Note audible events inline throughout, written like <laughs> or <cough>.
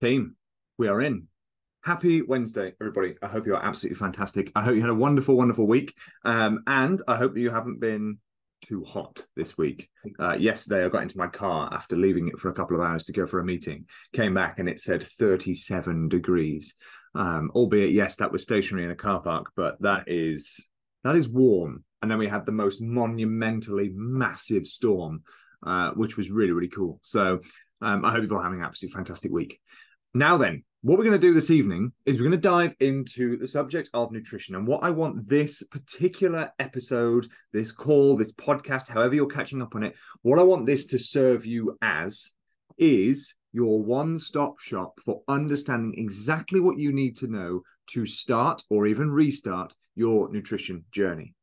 Team, we are in. Happy Wednesday, everybody. I hope you are absolutely fantastic. I hope you had a wonderful, wonderful week. Um, and I hope that you haven't been too hot this week. Uh, yesterday, I got into my car after leaving it for a couple of hours to go for a meeting, came back and it said 37 degrees. Um, albeit, yes, that was stationary in a car park, but that is that is warm. And then we had the most monumentally massive storm, uh, which was really, really cool. So um, I hope you're all having an absolutely fantastic week. Now, then, what we're going to do this evening is we're going to dive into the subject of nutrition. And what I want this particular episode, this call, this podcast, however you're catching up on it, what I want this to serve you as is your one stop shop for understanding exactly what you need to know to start or even restart your nutrition journey.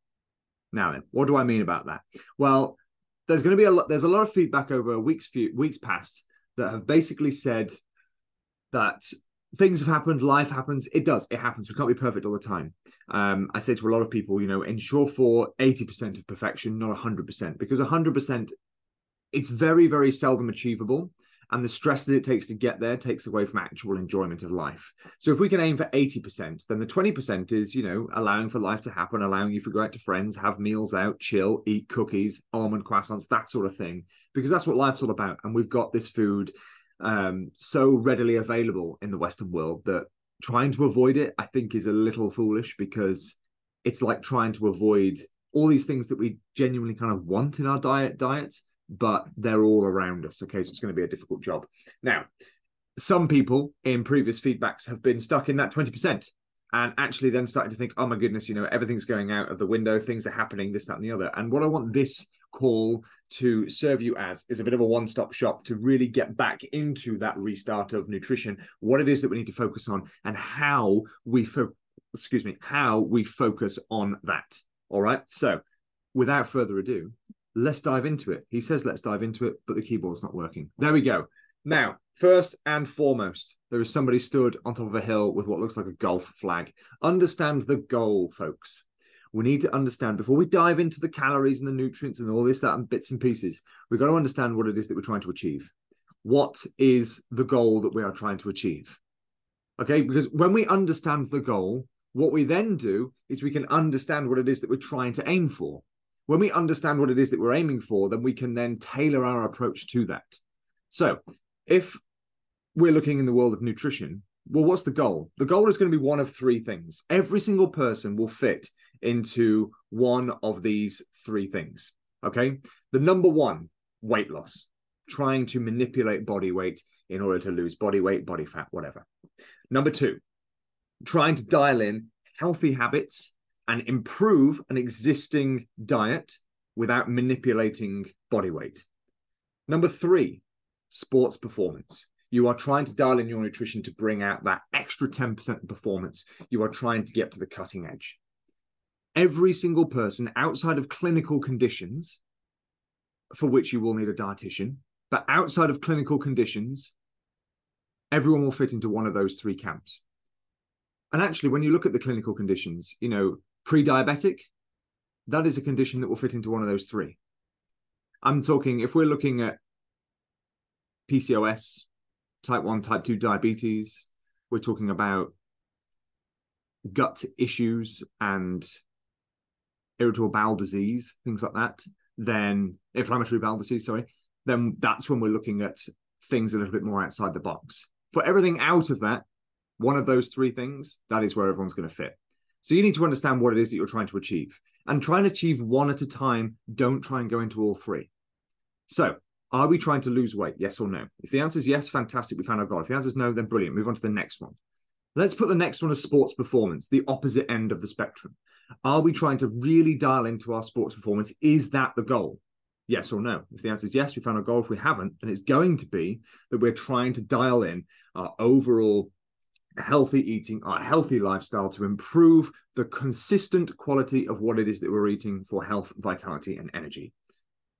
Now, then, what do I mean about that? Well, there's going to be a lot, there's a lot of feedback over weeks, few, weeks past that have basically said that things have happened, life happens. It does, it happens. We can't be perfect all the time. Um, I say to a lot of people, you know, ensure for 80% of perfection, not 100%, because 100%, it's very, very seldom achievable. And the stress that it takes to get there takes away from actual enjoyment of life. So if we can aim for 80%, then the 20% is, you know, allowing for life to happen, allowing you to go out to friends, have meals out, chill, eat cookies, almond croissants, that sort of thing, because that's what life's all about. And we've got this food um, so readily available in the Western world that trying to avoid it, I think, is a little foolish because it's like trying to avoid all these things that we genuinely kind of want in our diet diets, but they're all around us. Okay, so it's going to be a difficult job. Now, some people in previous feedbacks have been stuck in that 20% and actually then starting to think, oh my goodness, you know, everything's going out of the window, things are happening, this, that, and the other. And what I want this call to serve you as is a bit of a one stop shop to really get back into that restart of nutrition, what it is that we need to focus on, and how we, fo- excuse me, how we focus on that. All right. So without further ado, let's dive into it. He says, let's dive into it, but the keyboard's not working. There we go. Now, first and foremost, there is somebody stood on top of a hill with what looks like a golf flag. Understand the goal, folks we need to understand before we dive into the calories and the nutrients and all this, that, and bits and pieces, we've got to understand what it is that we're trying to achieve. What is the goal that we are trying to achieve? Okay, because when we understand the goal, what we then do is we can understand what it is that we're trying to aim for. When we understand what it is that we're aiming for, then we can then tailor our approach to that. So, if we're looking in the world of nutrition, well, what's the goal? The goal is going to be one of three things. Every single person will fit into one of these three things. Okay. The number one, weight loss, trying to manipulate body weight in order to lose body weight, body fat, whatever. Number two, trying to dial in healthy habits and improve an existing diet without manipulating body weight. Number three, sports performance. You are trying to dial in your nutrition to bring out that extra 10% performance. You are trying to get to the cutting edge every single person outside of clinical conditions for which you will need a dietitian, but outside of clinical conditions, everyone will fit into one of those three camps. And actually, when you look at the clinical conditions, you know, pre diabetic, that is a condition that will fit into one of those three. I'm talking, if we're looking at PCOS, type 1, type 2 diabetes, we're talking about gut issues and irritable bowel disease, things like that, then inflammatory bowel disease, sorry, then that's when we're looking at things a little bit more outside the box. For everything out of that, one of those three things, that is where everyone's going to fit. So you need to understand what it is that you're trying to achieve and try and achieve one at a time. Don't try and go into all three. So, are we trying to lose weight? Yes or no? If the answer is yes, fantastic. We found our goal. If the answer is no, then brilliant. Move on to the next one. Let's put the next one as sports performance, the opposite end of the spectrum. Are we trying to really dial into our sports performance? Is that the goal? Yes or no? If the answer is yes, we found our goal. If we haven't, then it's going to be that we're trying to dial in our overall healthy eating, our healthy lifestyle to improve the consistent quality of what it is that we're eating for health, vitality, and energy.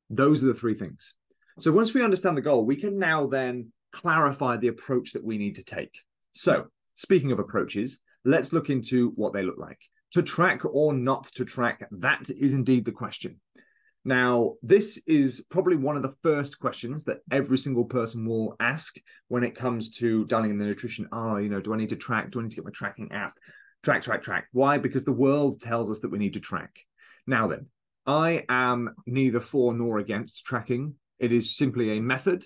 Those are the three things. So once we understand the goal, we can now then clarify the approach that we need to take. So Speaking of approaches, let's look into what they look like. To track or not to track, that is indeed the question. Now, this is probably one of the first questions that every single person will ask when it comes to dialing in the nutrition. Oh, you know, do I need to track? Do I need to get my tracking app? Track, track, track. Why? Because the world tells us that we need to track. Now then, I am neither for nor against tracking. It is simply a method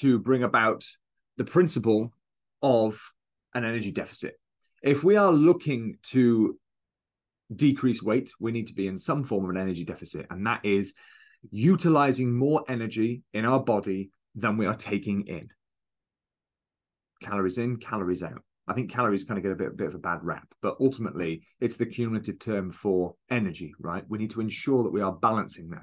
to bring about the principle of an energy deficit. If we are looking to decrease weight, we need to be in some form of an energy deficit. And that is utilizing more energy in our body than we are taking in. Calories in, calories out. I think calories kind of get a bit, bit of a bad rap, but ultimately it's the cumulative term for energy, right? We need to ensure that we are balancing that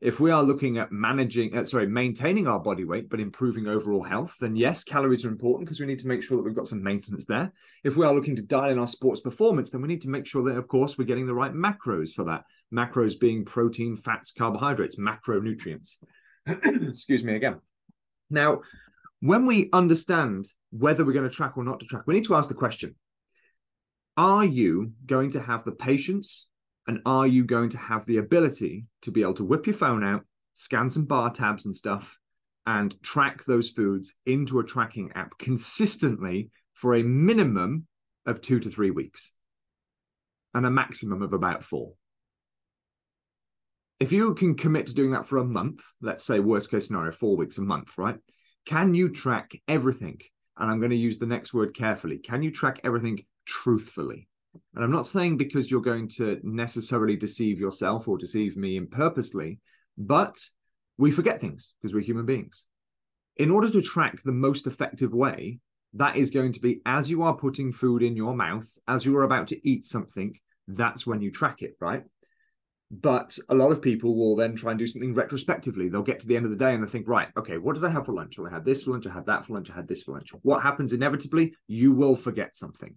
if we are looking at managing, uh, sorry, maintaining our body weight, but improving overall health, then yes, calories are important because we need to make sure that we've got some maintenance there. If we are looking to dial in our sports performance, then we need to make sure that, of course, we're getting the right macros for that. Macros being protein, fats, carbohydrates, macronutrients. <clears throat> Excuse me again. Now, when we understand whether we're going to track or not to track, we need to ask the question Are you going to have the patience and are you going to have the ability to be able to whip your phone out, scan some bar tabs and stuff, and track those foods into a tracking app consistently for a minimum of two to three weeks and a maximum of about four? If you can commit to doing that for a month, let's say worst case scenario, four weeks a month, right? Can you track everything? And I'm going to use the next word carefully. Can you track everything truthfully? And I'm not saying because you're going to necessarily deceive yourself or deceive me in purposely, but we forget things because we're human beings. In order to track the most effective way, that is going to be as you are putting food in your mouth, as you are about to eat something, that's when you track it, right? But a lot of people will then try and do something retrospectively. They'll get to the end of the day and they think, right, okay, what did I have for lunch? Well, I had this for lunch, I had that for lunch, I had this for lunch. What happens inevitably? You will forget something.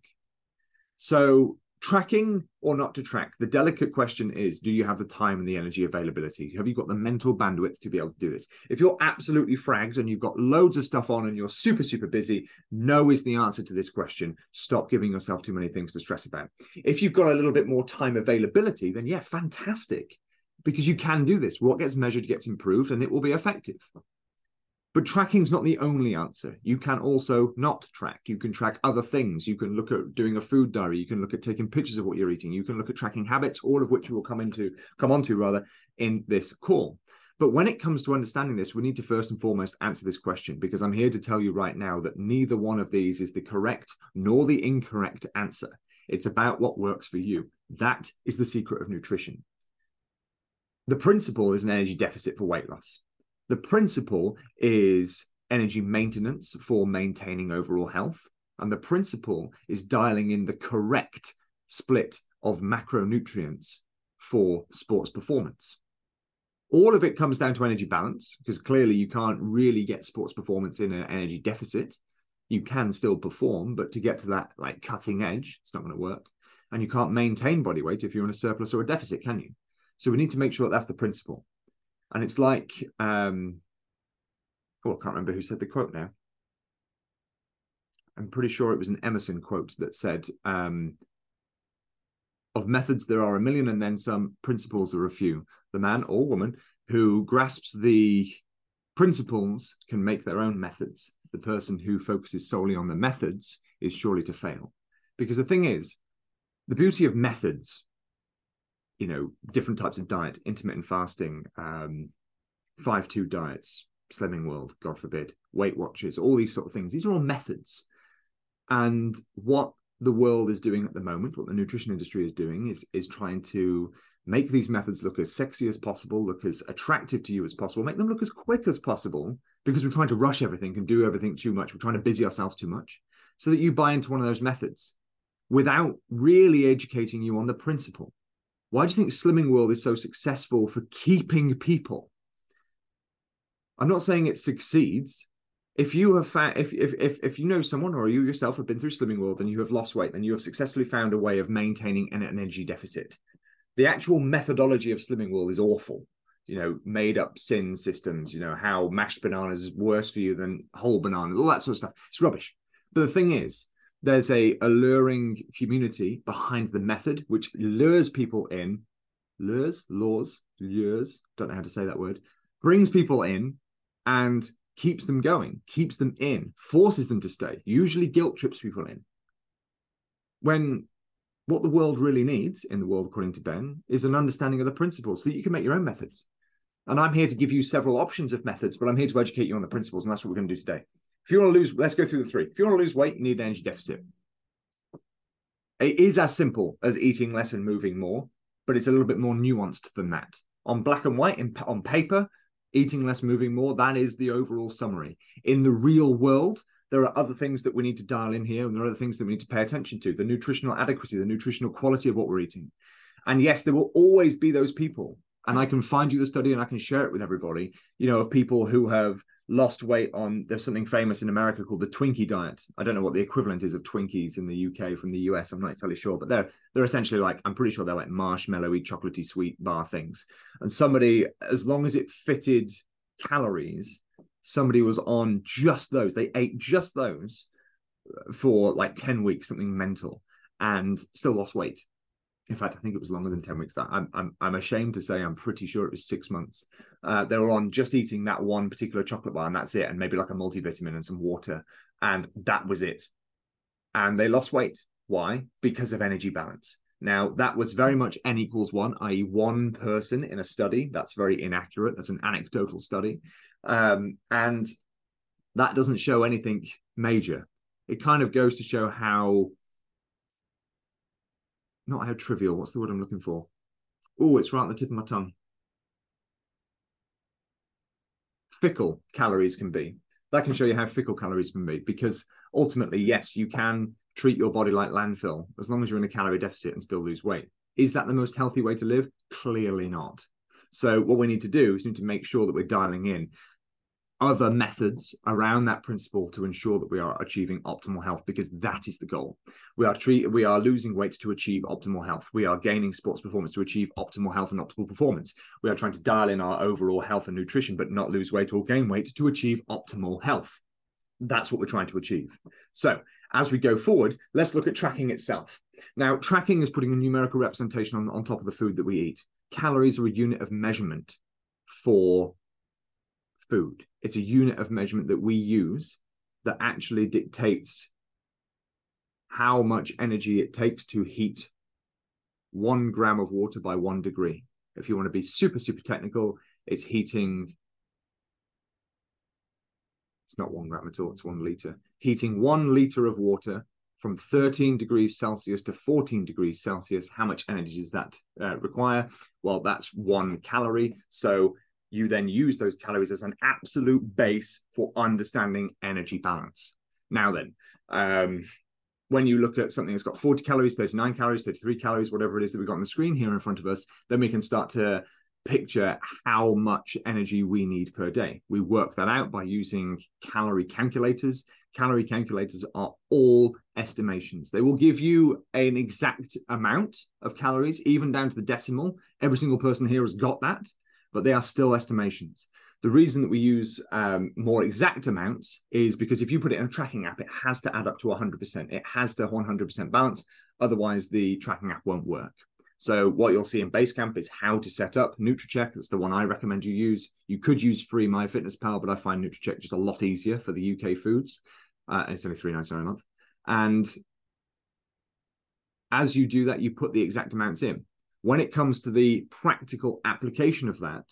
So tracking or not to track the delicate question is do you have the time and the energy availability? Have you got the mental bandwidth to be able to do this? If you're absolutely fragged and you've got loads of stuff on and you're super super busy no is the answer to this question. Stop giving yourself too many things to stress about. If you've got a little bit more time availability then yeah fantastic because you can do this. What gets measured gets improved and it will be effective but tracking's not the only answer. You can also not track. You can track other things. You can look at doing a food diary. You can look at taking pictures of what you're eating. You can look at tracking habits, all of which we will come into come onto rather in this call. But when it comes to understanding this, we need to first and foremost answer this question because I'm here to tell you right now that neither one of these is the correct nor the incorrect answer. It's about what works for you. That is the secret of nutrition. The principle is an energy deficit for weight loss. The principle is energy maintenance for maintaining overall health. And the principle is dialing in the correct split of macronutrients for sports performance. All of it comes down to energy balance because clearly you can't really get sports performance in an energy deficit. You can still perform, but to get to that like cutting edge, it's not going to work. And you can't maintain body weight if you're in a surplus or a deficit, can you? So we need to make sure that that's the principle and it's like um oh i can't remember who said the quote now. I'm pretty sure it was an emerson quote that said um of methods there are a million and then some principles are a few. The man or woman who grasps the principles can make their own methods. The person who focuses solely on the methods is surely to fail. Because the thing is the beauty of methods you know different types of diet intermittent fasting um five two diets slimming world god forbid weight watchers all these sort of things. These are all methods. And what the world is doing at the moment what the nutrition industry is doing is is trying to make these methods look as sexy as possible look as attractive to you as possible make them look as quick as possible because we're trying to rush everything and do everything too much. We're trying to busy ourselves too much so that you buy into one of those methods without really educating you on the principle why do you think Slimming World is so successful for keeping people? I'm not saying it succeeds. If you have found, if, if if if you know someone or you yourself have been through Slimming World and you have lost weight, then you have successfully found a way of maintaining an energy deficit. The actual methodology of Slimming World is awful. You know, made up sin systems. You know how mashed bananas is worse for you than whole bananas. All that sort of stuff. It's rubbish. But the thing is, there's a alluring community behind the method which lures people in lures laws lures, don't know how to say that word, brings people in and keeps them going, keeps them in, forces them to stay, usually guilt trips people in. When what the world really needs in the world, according to Ben, is an understanding of the principles so that you can make your own methods. And I'm here to give you several options of methods, but I'm here to educate you on the principles, and that's what we're going to do today. If you want to lose, let's go through the three. If you want to lose weight, you need an energy deficit. It is as simple as eating less and moving more, but it's a little bit more nuanced than that. On black and white, in, on paper, eating less, moving more, that is the overall summary. In the real world, there are other things that we need to dial in here, and there are other things that we need to pay attention to the nutritional adequacy, the nutritional quality of what we're eating. And yes, there will always be those people and I can find you the study and I can share it with everybody, you know, of people who have lost weight on there's something famous in America called the Twinkie diet. I don't know what the equivalent is of Twinkies in the UK from the US. I'm not entirely sure, but they're they're essentially like I'm pretty sure they're like marshmallowy, chocolatey, sweet bar things. And somebody, as long as it fitted calories, somebody was on just those. They ate just those for like 10 weeks, something mental, and still lost weight in fact, I think it was longer than 10 weeks. I'm, I'm, I'm ashamed to say I'm pretty sure it was six months. Uh, they were on just eating that one particular chocolate bar and that's it. And maybe like a multivitamin and some water. And that was it. And they lost weight. Why? Because of energy balance. Now, that was very much n equals one, i.e., one person in a study. That's very inaccurate. That's an anecdotal study. Um, and that doesn't show anything major. It kind of goes to show how not how trivial. What's the word I'm looking for? Oh, it's right on the tip of my tongue. Fickle calories can be. That can show you how fickle calories can be because ultimately, yes, you can treat your body like landfill as long as you're in a calorie deficit and still lose weight. Is that the most healthy way to live? Clearly not. So, what we need to do is we need to make sure that we're dialing in other methods around that principle to ensure that we are achieving optimal health because that is the goal. We are treat, we are losing weight to achieve optimal health. We are gaining sports performance to achieve optimal health and optimal performance. We are trying to dial in our overall health and nutrition but not lose weight or gain weight to achieve optimal health. That's what we're trying to achieve. So as we go forward let's look at tracking itself. Now tracking is putting a numerical representation on, on top of the food that we eat. Calories are a unit of measurement for food. It's a unit of measurement that we use that actually dictates how much energy it takes to heat one gram of water by one degree. If you want to be super, super technical, it's heating. It's not one gram at all, it's one liter. Heating one liter of water from 13 degrees Celsius to 14 degrees Celsius. How much energy does that uh, require? Well, that's one calorie. So you then use those calories as an absolute base for understanding energy balance. Now, then, um, when you look at something that's got 40 calories, 39 calories, 33 calories, whatever it is that we've got on the screen here in front of us, then we can start to picture how much energy we need per day. We work that out by using calorie calculators. Calorie calculators are all estimations. They will give you an exact amount of calories, even down to the decimal. Every single person here has got that but they are still estimations. The reason that we use um, more exact amounts is because if you put it in a tracking app, it has to add up to 100%. It has to 100% balance. Otherwise, the tracking app won't work. So what you'll see in Basecamp is how to set up Nutracheck. That's the one I recommend you use. You could use free MyFitnessPal, but I find Nutracheck just a lot easier for the UK foods. Uh, it's only three ninety nine a month. And as you do that, you put the exact amounts in. When it comes to the practical application of that,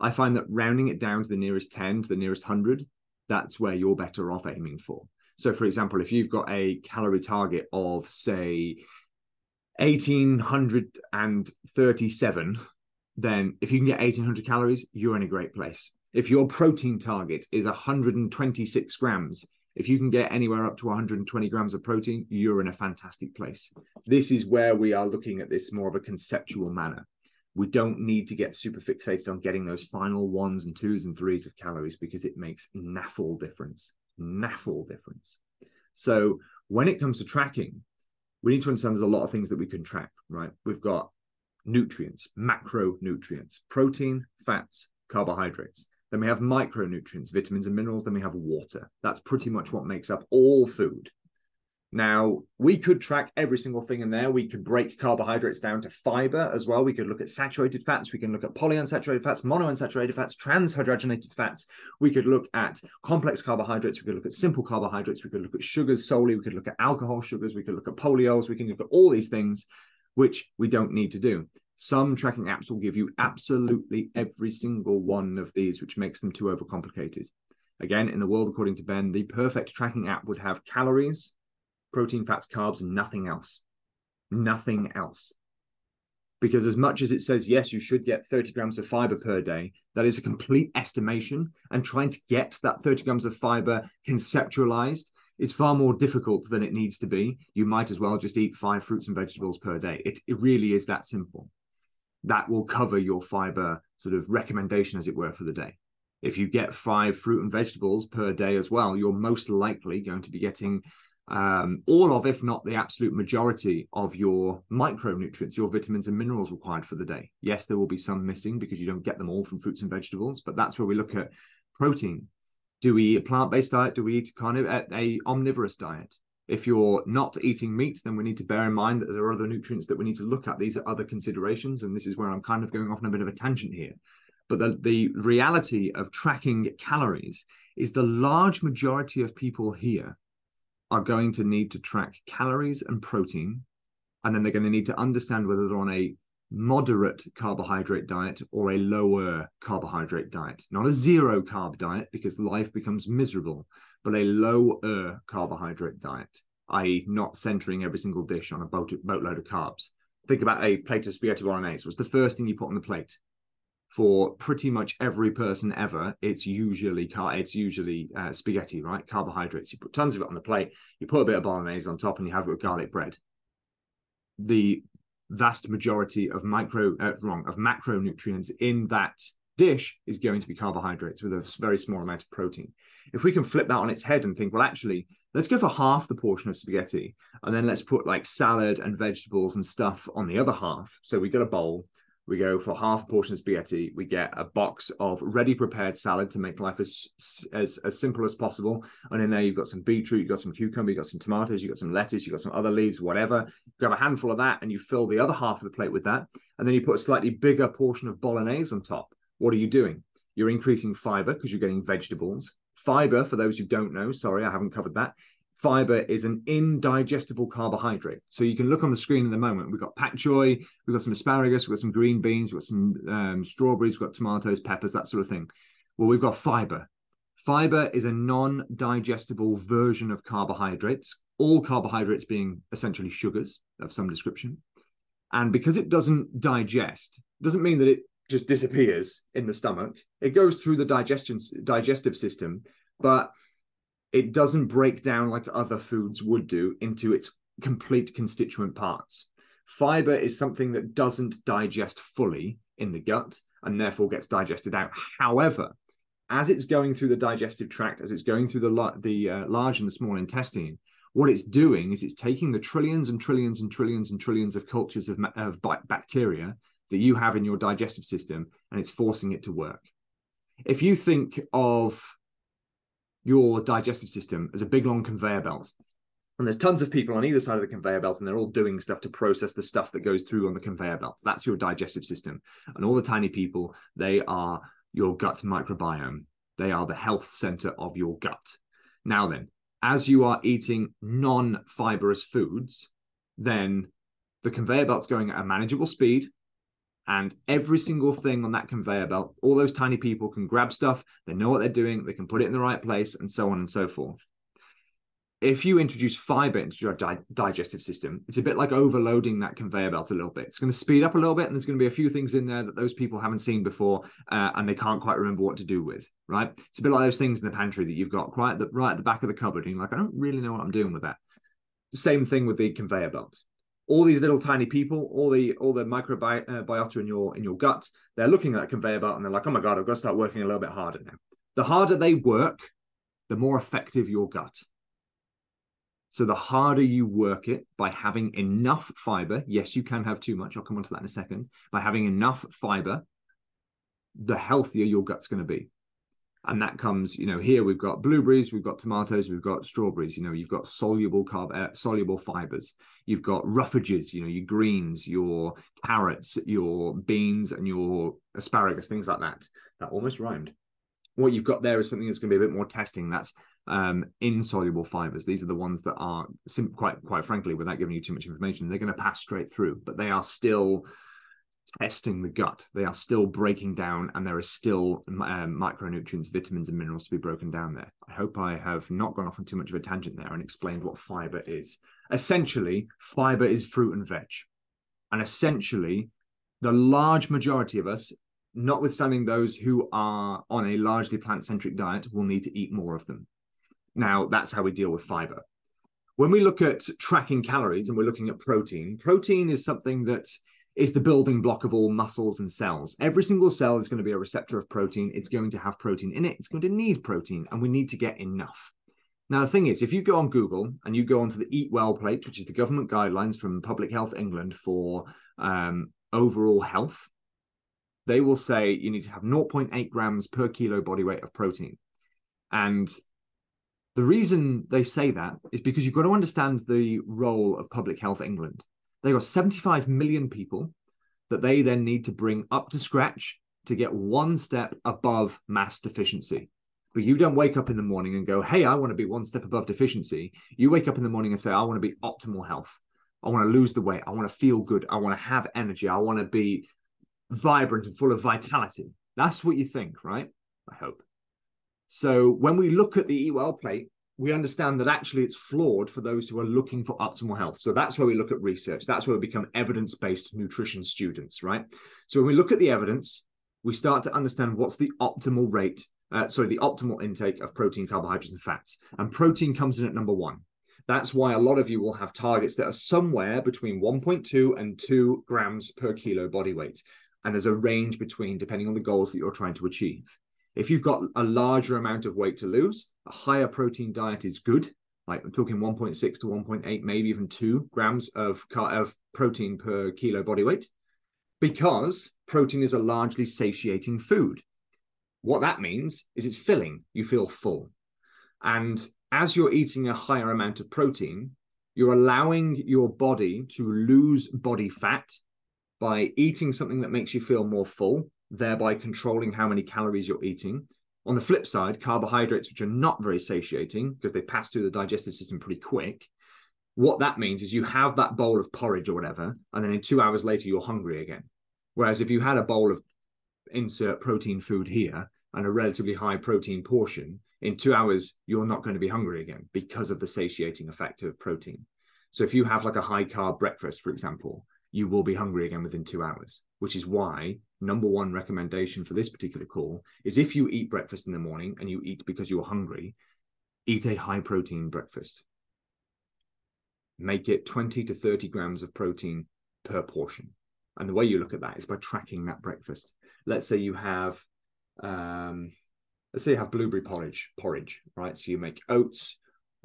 I find that rounding it down to the nearest 10, to the nearest 100, that's where you're better off aiming for. So, for example, if you've got a calorie target of, say, 1837, then if you can get 1800 calories, you're in a great place. If your protein target is 126 grams, if you can get anywhere up to 120 grams of protein, you're in a fantastic place. This is where we are looking at this more of a conceptual manner. We don't need to get super fixated on getting those final ones and twos and threes of calories because it makes naffle difference. Naffle difference. So when it comes to tracking, we need to understand there's a lot of things that we can track, right? We've got nutrients, macronutrients, protein, fats, carbohydrates. Then we have micronutrients, vitamins and minerals. Then we have water. That's pretty much what makes up all food. Now, we could track every single thing in there. We could break carbohydrates down to fiber as well. We could look at saturated fats. We can look at polyunsaturated fats, monounsaturated fats, transhydrogenated fats. We could look at complex carbohydrates. We could look at simple carbohydrates. We could look at sugars solely. We could look at alcohol sugars. We could look at polyols. We can look at all these things, which we don't need to do. Some tracking apps will give you absolutely every single one of these, which makes them too overcomplicated. Again, in the world according to Ben, the perfect tracking app would have calories, protein, fats, carbs, and nothing else. Nothing else. Because as much as it says, yes, you should get 30 grams of fiber per day, that is a complete estimation. And trying to get that 30 grams of fiber conceptualized is far more difficult than it needs to be. You might as well just eat five fruits and vegetables per day. It, it really is that simple. That will cover your fiber sort of recommendation, as it were, for the day. If you get five fruit and vegetables per day as well, you're most likely going to be getting um, all of, if not the absolute majority of your micronutrients, your vitamins and minerals required for the day. Yes, there will be some missing because you don't get them all from fruits and vegetables, but that's where we look at protein. Do we eat a plant-based diet? Do we eat kind of a, a omnivorous diet? If you're not eating meat, then we need to bear in mind that there are other nutrients that we need to look at. These are other considerations, and this is where I'm kind of going off on a bit of a tangent here. But the, the reality of tracking calories is the large majority of people here are going to need to track calories and protein. And then they're going to need to understand whether they're on a moderate carbohydrate diet or a lower carbohydrate diet. Not a zero carb diet because life becomes miserable, but a lower carbohydrate diet, i.e., not centering every single dish on a boat, boatload of carbs. Think about a plate of spaghetti bolognese. What's the first thing you put on the plate? for pretty much every person ever, it's usually car it's usually uh, spaghetti, right? Carbohydrates. You put tons of it on the plate. You put a bit of bolognese on top, and you have it with garlic bread. The vast majority of micro uh, wrong of macronutrients in that dish is going to be carbohydrates with a very small amount of protein. If we can flip that on its head and think, well, actually, let's go for half the portion of spaghetti, and then let's put like salad and vegetables and stuff on the other half. So we got a bowl we go for half a portion of spaghetti. We get a box of ready prepared salad to make life as, as as simple as possible. And in there, you've got some beetroot, you've got some cucumber, you've got some tomatoes, you've got some lettuce, you've got some other leaves, whatever. Grab a handful of that and you fill the other half of the plate with that. And then you put a slightly bigger portion of bolognese on top. What are you doing? You're increasing fiber because you're getting vegetables. Fiber, for those who don't know, sorry, I haven't covered that, fiber is an indigestible carbohydrate. So you can look on the screen in the moment. We've got pak choi, we've got some asparagus, we've got some green beans, we've got some um, strawberries, we've got tomatoes, peppers, that sort of thing. Well, we've got fiber. Fiber is a non digestible version of carbohydrates, all carbohydrates being essentially sugars of some description. And because it doesn't digest, doesn't mean that it just disappears in the stomach. It goes through the digestion digestive system, but it doesn't break down like other foods would do into its complete constituent parts. Fiber is something that doesn't digest fully in the gut and therefore gets digested out. However, as it's going through the digestive tract, as it's going through the, the uh, large and the small intestine, what it's doing is it's taking the trillions and trillions and trillions and trillions of cultures of, of bacteria that you have in your digestive system and it's forcing it to work. If you think of your digestive system as a big long conveyor belt. And there's tons of people on either side of the conveyor belt, and they're all doing stuff to process the stuff that goes through on the conveyor belt. That's your digestive system. And all the tiny people, they are your gut microbiome. They are the health center of your gut. Now, then, as you are eating non fibrous foods, then the conveyor belt's going at a manageable speed and every single thing on that conveyor belt, all those tiny people can grab stuff, they know what they're doing, they can put it in the right place, and so on and so forth. If you introduce fiber into your di- digestive system, it's a bit like overloading that conveyor belt a little bit. It's going to speed up a little bit, and there's going to be a few things in there that those people haven't seen before, uh, and they can't quite remember what to do with. Right? It's a bit like those things in the pantry that you've got right the, right at the back of the cupboard, and you're like, I don't really know what I'm doing with that. Same thing with the conveyor belts all these little tiny people, all the all the microbiota uh, in your in your gut, they're looking at a conveyor belt and they're like, oh my god, I've got to start working a little bit harder now. The harder they work, the more effective your gut. So the harder you work it by having enough fiber, yes, you can have too much. I'll come on to that in a second. By having enough fiber, the healthier your gut's going to be. And that comes you know here we've got blueberries we've got tomatoes we've got strawberries you know you've got soluble carb uh, soluble fibers. You've got roughages you know your greens your carrots your beans and your asparagus things like that that almost rhymed. What you've got there is something that's going to be a bit more testing. That's um, insoluble fibers. These are the ones that are quite quite frankly without giving you too much information they're going to pass straight through but they are still testing the gut. They are still breaking down, and there are still um, micronutrients, vitamins, and minerals to be broken down there. I hope I have not gone off on too much of a tangent there and explained what fiber is. Essentially, fiber is fruit and veg. And essentially, the large majority of us, notwithstanding those who are on a largely plant centric diet, will need to eat more of them. Now, that's how we deal with fiber. When we look at tracking calories and we're looking at protein, protein is something that is the building block of all muscles and cells. Every single cell is going to be a receptor of protein. It's going to have protein in it. It's going to need protein, and we need to get enough. Now, the thing is, if you go on Google and you go onto the Eat Well plate, which is the government guidelines from Public Health England for um, overall health, they will say you need to have 0.8 grams per kilo body weight of protein. And the reason they say that is because you've got to understand the role of Public Health England. They've got 75 million people that they then need to bring up to scratch to get one step above mass deficiency. But you don't wake up in the morning and go, Hey, I want to be one step above deficiency. You wake up in the morning and say, I want to be optimal health. I want to lose the weight. I want to feel good. I want to have energy. I want to be vibrant and full of vitality. That's what you think, right? I hope. So when we look at the Eat Well plate, we understand that actually it's flawed for those who are looking for optimal health. So that's where we look at research. That's where we become evidence based nutrition students, right? So when we look at the evidence, we start to understand what's the optimal rate, uh, sorry, the optimal intake of protein, carbohydrates, and fats. And protein comes in at number one. That's why a lot of you will have targets that are somewhere between 1.2 and 2 grams per kilo body weight. And there's a range between, depending on the goals that you're trying to achieve. If you've got a larger amount of weight to lose, a higher protein diet is good. Like I'm talking 1.6 to 1.8, maybe even two grams of, of protein per kilo body weight, because protein is a largely satiating food. What that means is it's filling, you feel full. And as you're eating a higher amount of protein, you're allowing your body to lose body fat by eating something that makes you feel more full thereby controlling how many calories you're eating. On the flip side, carbohydrates, which are not very satiating because they pass through the digestive system pretty quick, what that means is you have that bowl of porridge or whatever, and then in two hours later, you're hungry again. Whereas if you had a bowl of insert protein food here and a relatively high protein portion, in two hours, you're not going to be hungry again because of the satiating effect of protein. So if you have like a high carb breakfast, for example, you will be hungry again within two hours, which is why number one recommendation for this particular call is if you eat breakfast in the morning and you eat because you're hungry, eat a high protein breakfast. Make it 20 to 30 grams of protein per portion. And the way you look at that is by tracking that breakfast. Let's say you have, um, let's say you have blueberry porridge, porridge, right? So you make oats,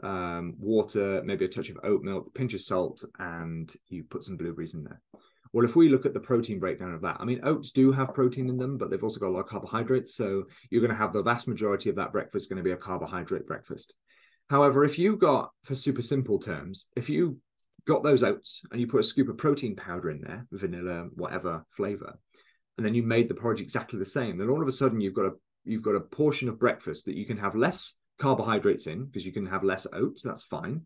um, water, maybe a touch of oat milk, pinch of salt, and you put some blueberries in there. Well, if we look at the protein breakdown of that, I mean, oats do have protein in them, but they've also got a lot of carbohydrates. So you're going to have the vast majority of that breakfast going to be a carbohydrate breakfast. However, if you got, for super simple terms, if you got those oats and you put a scoop of protein powder in there, vanilla, whatever flavor, and then you made the porridge exactly the same, then all of a sudden you've got a you've got a portion of breakfast that you can have less carbohydrates in because you can have less oats, that's fine.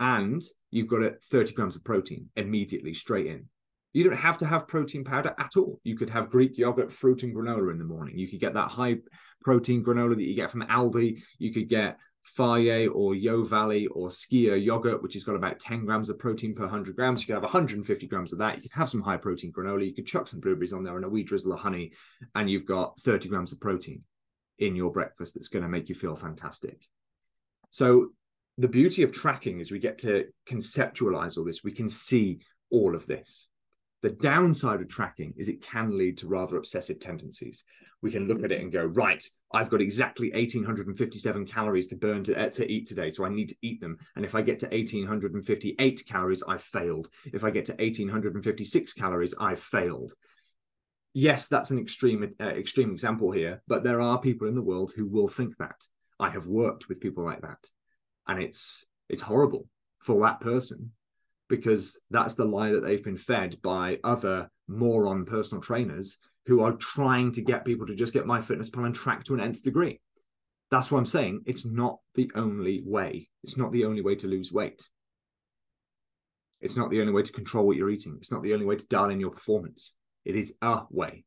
And you've got it 30 grams of protein immediately straight in. You don't have to have protein powder at all. You could have Greek yogurt, fruit, and granola in the morning. You could get that high protein granola that you get from Aldi. You could get Fage or Yeo Valley or Skyr yogurt, which has got about 10 grams of protein per 100 grams. You could have 150 grams of that. You could have some high protein granola. You could chuck some blueberries on there and a wee drizzle of honey, and you've got 30 grams of protein in your breakfast that's going to make you feel fantastic. So the beauty of tracking is we get to conceptualize all this. We can see all of this. The downside of tracking is it can lead to rather obsessive tendencies. We can look at it and go, right, I've got exactly 1857 calories to burn to, uh, to eat today, so I need to eat them. And if I get to 1858 calories, I've failed. If I get to 1856 calories, I've failed. Yes, that's an extreme uh, extreme example here, but there are people in the world who will think that. I have worked with people like that, and it's it's horrible for that person because that's the lie that they've been fed by other moron personal trainers who are trying to get people to just get MyFitnessPal and track to an nth degree. That's what I'm saying. It's not the only way. It's not the only way to lose weight. It's not the only way to control what you're eating. It's not the only way to dial in your performance. It is a way.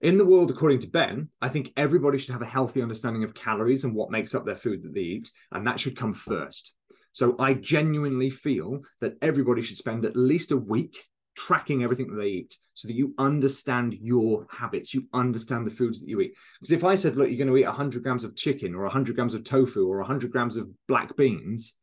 In the world, according to Ben, I think everybody should have a healthy understanding of calories and what makes up their food that they eat, and that should come first. So I genuinely feel that everybody should spend at least a week tracking everything that they eat so that you understand your habits, you understand the foods that you eat. Because if I said, look, you're going to eat 100 grams of chicken or 100 grams of tofu or 100 grams of black beans,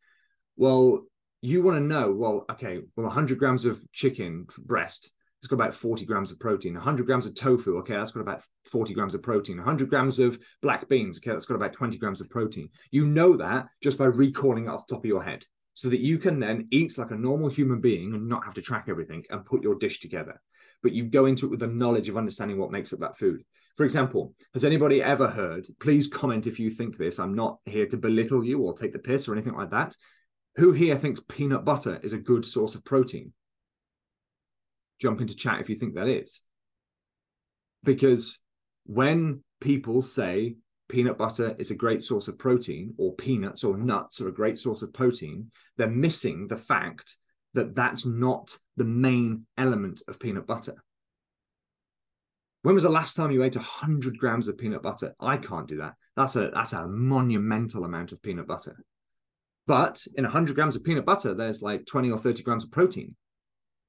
well, you want to know, well, okay, well, 100 grams of chicken breast, it's got about 40 grams of protein. 100 grams of tofu, okay, that's got about 40 grams of protein. 100 grams of black beans, okay, that's got about 20 grams of protein. You know that just by recalling it off the top of your head so that you can then eat like a normal human being and not have to track everything and put your dish together. But you go into it with the knowledge of understanding what makes up that food. For example, has anybody ever heard? Please comment if you think this. I'm not here to belittle you or take the piss or anything like that. Who here thinks peanut butter is a good source of protein? Jump into chat if you think that is. Because when people say peanut butter is a great source of protein, or peanuts or nuts are a great source of protein, they're missing the fact that that's not the main element of peanut butter. When was the last time you ate 100 grams of peanut butter? I can't do that. That's a that's a monumental amount of peanut butter. But in 100 grams of peanut butter, there's like 20 or 30 grams of protein.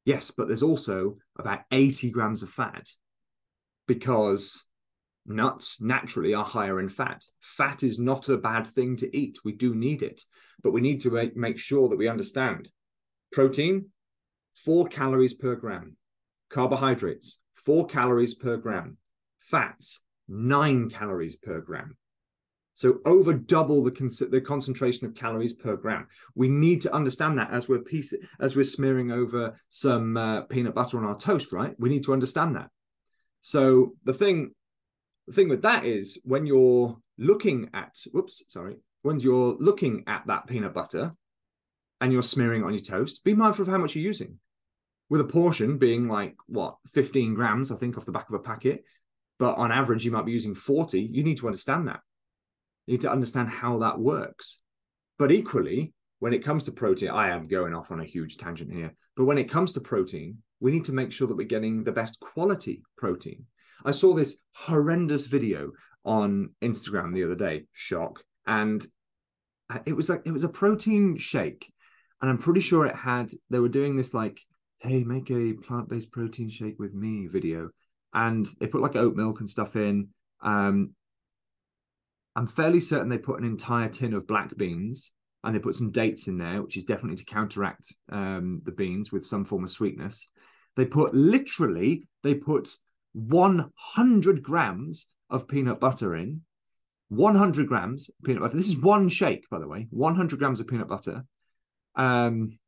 Yes, but there's also about 80 grams of fat because Nuts naturally are higher in fat. Fat is not a bad thing to eat. We do need it, but we need to make, sure that we understand protein, four calories per gram, carbohydrates, four calories per gram, fats, nine calories per gram. So over double the, con- the concentration of calories per gram. We need to understand that as we're piece as we're smearing over some uh, peanut butter on our toast, right? We need to understand that. So the thing the thing with that is when you're looking at, whoops, sorry, when you're looking at that peanut butter and you're smearing it on your toast, be mindful of how much you're using. With a portion being like what 15 grams, I think, off the back of a packet, but on average you might be using 40. You need to understand that. Need to understand how that works. But equally, when it comes to protein, I am going off on a huge tangent here. But when it comes to protein, we need to make sure that we're getting the best quality protein. I saw this horrendous video on Instagram the other day, shock, and it was like it was a protein shake, and I'm pretty sure it had they were doing this like, hey, make a plant-based protein shake with me video, and they put like oat milk and stuff in. Um, I'm fairly certain they put an entire tin of black beans and they put some dates in there, which is definitely to counteract um, the beans with some form of sweetness. They put literally, they put 100 grams of peanut butter in, 100 grams peanut butter. This is one shake, by the way, 100 grams of peanut butter, um,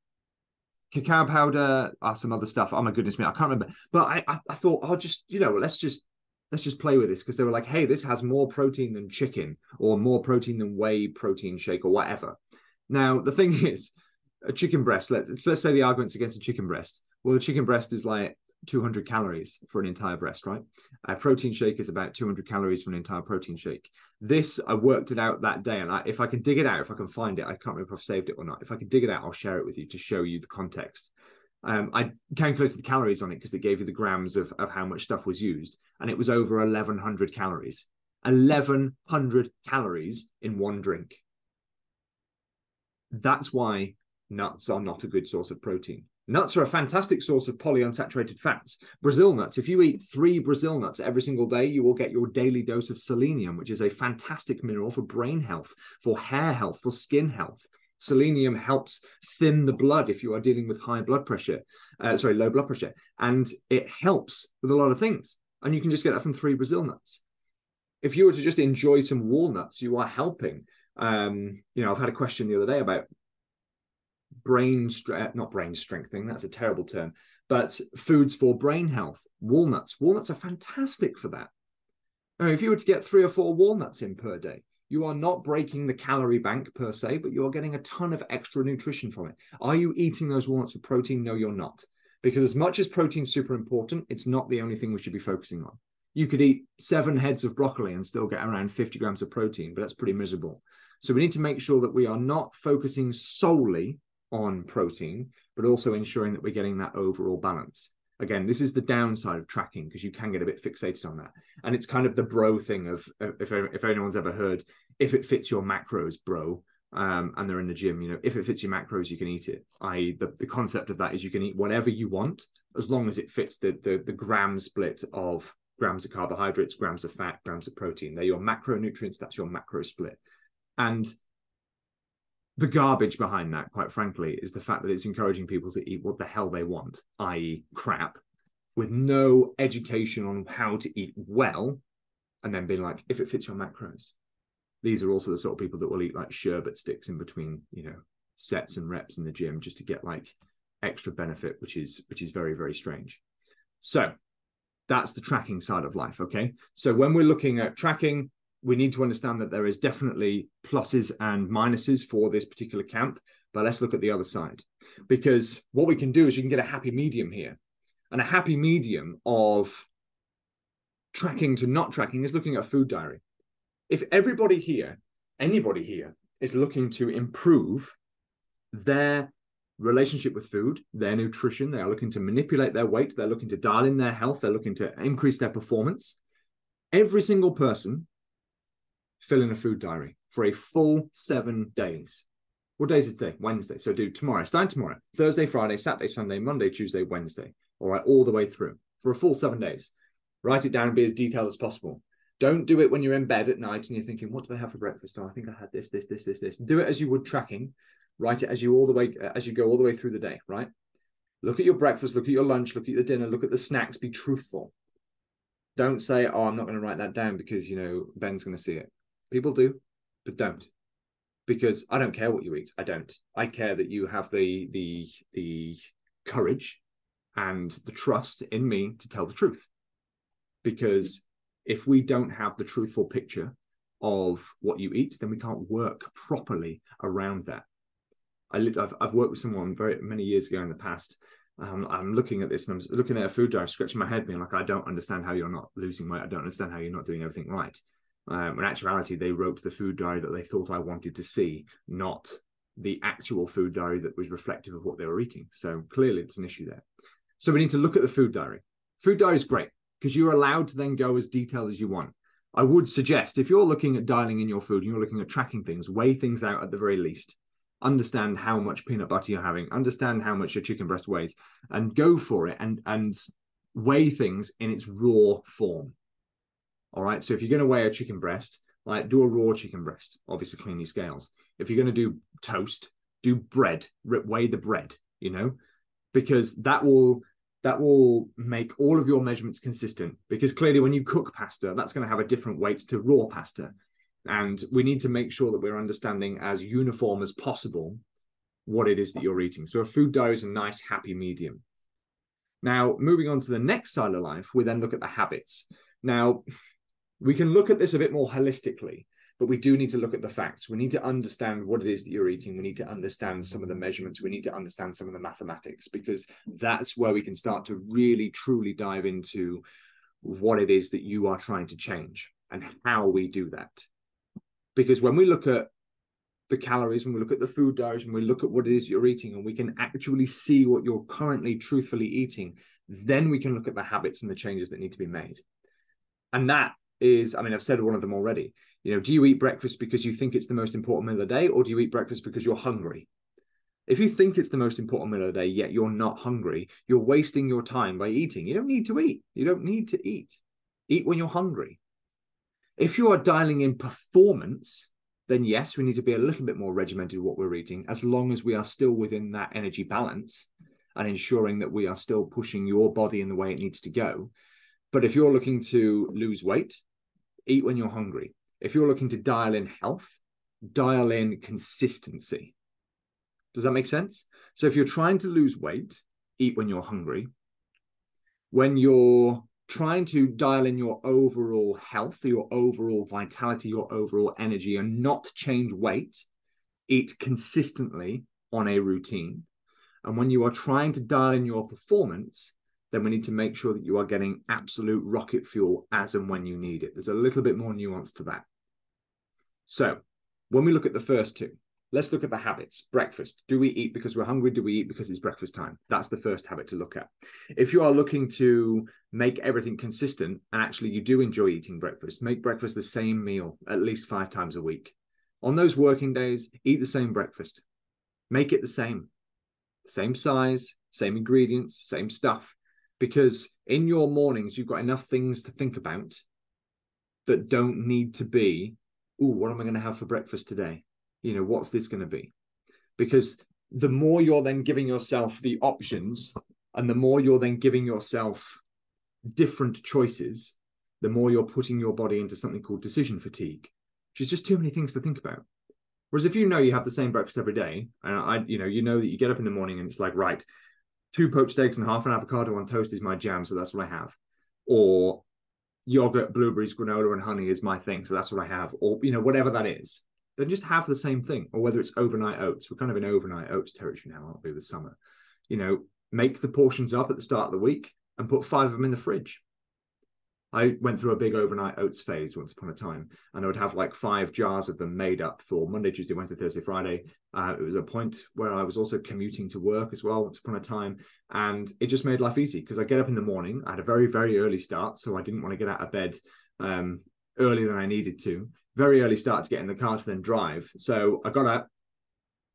cacao powder, uh, some other stuff. Oh my goodness me, I can't remember. But I, I, I thought, I'll just, you know, let's just let's just play with this because they were like, hey, this has more protein than chicken or more protein than whey protein shake or whatever. Now the thing <laughs> is, a chicken breast. Let's let's say the arguments against a chicken breast. Well, the chicken breast is like 200 calories for an entire breast, right? A protein shake is about 200 calories for an entire protein shake. This, I worked it out that day. And I, if I can dig it out, if I can find it, I can't remember if I've saved it or not. If I can dig it out, I'll share it with you to show you the context. Um, I calculated the calories on it because it gave you the grams of, of how much stuff was used. And it was over 1100 calories. 1100 calories in one drink. That's why nuts are not a good source of protein. Nuts are a fantastic source of polyunsaturated fats. Brazil nuts, if you eat three Brazil nuts every single day, you will get your daily dose of selenium, which is a fantastic mineral for brain health, for hair health, for skin health. Selenium helps thin the blood if you are dealing with high blood pressure, uh, sorry, low blood pressure, and it helps with a lot of things. And you can just get that from three Brazil nuts. If you were to just enjoy some walnuts, you are helping. Um, you know, I've had a question the other day about brain strength, not brain strengthening, that's a terrible term, but foods for brain health. Walnuts. Walnuts are fantastic for that. If you were to get three or four walnuts in per day, you are not breaking the calorie bank per se, but you are getting a ton of extra nutrition from it. Are you eating those walnuts for protein? No, you're not. Because as much as protein's super important, it's not the only thing we should be focusing on. You could eat seven heads of broccoli and still get around 50 grams of protein, but that's pretty miserable. So we need to make sure that we are not focusing solely on protein, but also ensuring that we're getting that overall balance. Again, this is the downside of tracking because you can get a bit fixated on that. And it's kind of the bro thing of if, if anyone's ever heard, if it fits your macros, bro, um, and they're in the gym, you know, if it fits your macros, you can eat it. I the, the concept of that is you can eat whatever you want as long as it fits the, the the gram split of grams of carbohydrates, grams of fat, grams of protein. They're your macronutrients. That's your macro split. And the garbage behind that, quite frankly, is the fact that it's encouraging people to eat what the hell they want, i.e., crap, with no education on how to eat well, and then being like, if it fits your macros. These are also the sort of people that will eat like sherbet sticks in between, you know, sets and reps in the gym just to get like extra benefit, which is which is very very strange. So that's the tracking side of life. Okay, so when we're looking at tracking, we need to understand that there is definitely pluses and minuses for this particular camp. But let's look at the other side because what we can do is we can get a happy medium here. And a happy medium of tracking to not tracking is looking at a food diary. If everybody here, anybody here, is looking to improve their relationship with food, their nutrition, they are looking to manipulate their weight, they're looking to dial in their health, they're looking to increase their performance. Every single person fill in a food diary for a full seven days. What days is today? Wednesday. So do tomorrow. Start tomorrow. Thursday, Friday, Saturday, Sunday, Monday, Tuesday, Wednesday. All right, all the way through for a full seven days. Write it down and be as detailed as possible. Don't do it when you're in bed at night and you're thinking, what did I have for breakfast? Oh, I think I had this, this, this, this, this. Do it as you would tracking. Write it as you all the way uh, as you go all the way through the day, right? Look at your breakfast, look at your lunch, look at the dinner, look at the snacks, be truthful. Don't say, oh, I'm not going to write that down because you know Ben's going to see it. People do, but don't. Because I don't care what you eat. I don't. I care that you have the the the courage and the trust in me to tell the truth. Because if we don't have the truthful picture of what you eat, then we can't work properly around that. I I've, I've worked with someone very many years ago in the past. Um, I'm looking at this and I'm looking at a food diary, scratching my head, being like, I don't understand how you're not losing weight. I don't understand how you're not doing everything right. Um, in actuality, they wrote the food diary that they thought I wanted to see, not the actual food diary that was reflective of what they were eating. So clearly, there's an issue there. So we need to look at the food diary. Food diary is great because you're allowed to then go as detailed as you want. I would suggest if you're looking at dialing in your food and you're looking at tracking things, weigh things out at the very least. Understand how much peanut butter you're having, understand how much your chicken breast weighs, and go for it and and weigh things in its raw form. All right. So if you're going to weigh a chicken breast, like do a raw chicken breast, obviously clean your scales. If you're going to do toast, do bread, weigh the bread, you know, because that will that will make all of your measurements consistent because clearly when you cook pasta that's going to have a different weight to raw pasta. And we need to make sure that we're understanding as uniform as possible what it is that you're eating. So a food diary is a nice happy medium. Now moving on to the next side of life we then look at the habits. Now we can look at this a bit more holistically, but we do need to look at the facts. We need to understand what it is that you're eating. We need to understand some of the measurements. We need to understand some of the mathematics because that's where we can start to really truly dive into what it is that you are trying to change and how we do that. Because when we look at the calories, when we look at the food diaries, when we look at what it is you're eating, and we can actually see what you're currently truthfully eating, then we can look at the habits and the changes that need to be made. And that is I mean, I've said one of them already. You know, do you eat breakfast because you think it's the most important meal of the day, or do you eat breakfast because you're hungry? If you think it's the most important meal of the day, yet you're not hungry, you're wasting your time by eating. You don't need to eat. You don't need to eat. Eat when you're hungry. If you are dialing in performance, then yes, we need to be a little bit more regimented what we're eating, as long as we are still within that energy balance and ensuring that we are still pushing your body in the way it needs to go. But if you're looking to lose weight, eat when you're hungry. If you're looking to dial in health, dial in consistency. Does that make sense? So if you're trying to lose weight, eat when you're hungry. When you're trying to dial in your overall health, your overall vitality, your overall energy, and not change weight, eat consistently on a routine. And when you are trying to dial in your performance, then we need to make sure that you are getting absolute rocket fuel as and when you need it. There's a little bit more nuance to that. So, when we look at the first two, let's look at the habits. Breakfast. Do we eat because we're hungry? Do we eat because it's breakfast time? That's the first habit to look at. If you are looking to make everything consistent and actually you do enjoy eating breakfast, make breakfast the same meal at least five times a week. On those working days, eat the same breakfast. Make it the same. Same size, same ingredients, same stuff because in your mornings you've got enough things to think about that don't need to be oh what am i going to have for breakfast today? You know what's this going to be? Because the more you're then giving yourself the options and the more you're then giving yourself different choices the more you're putting your body into something called decision fatigue which is just too many things to think about. Whereas if you know you have the same breakfast every day and i you know you know that you get up in the morning and it's like right two poached eggs and half an avocado on toast is my jam, so that's what I have. Or yogurt, blueberries, granola, and honey is my thing, so that's what I have. Or you know, whatever that is, then just have the same thing. Or whether it's overnight oats, we're kind of in overnight oats territory now, aren't we, with summer? You know, make the portions up at the start of the week and put five of them in the fridge. I went through a big overnight oats phase once upon a time, and I would have like five jars of them made up for Monday, Tuesday, Wednesday, Thursday, Friday. Uh, it was a point where I was also commuting to work as well once upon a time, and it just made life easy because I get up in the morning. I had a very, very early start, so I didn't want to get out of bed um, earlier than I needed to. Very early start to get in the car to then drive. So I got up,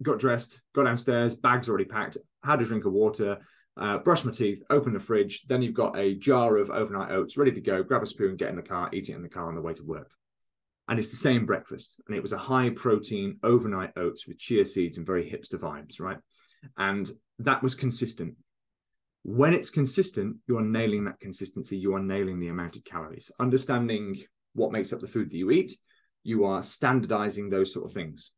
got dressed, got downstairs, bags already packed, had a drink of water, uh, brush my teeth, open the fridge. Then you've got a jar of overnight oats ready to go. Grab a spoon, get in the car, eat it in the car on the way to work. And it's the same breakfast. And it was a high protein overnight oats with chia seeds and very hipster vibes, right? And that was consistent. When it's consistent, you are nailing that consistency. You are nailing the amount of calories. Understanding what makes up the food that you eat, you are standardizing those sort of things.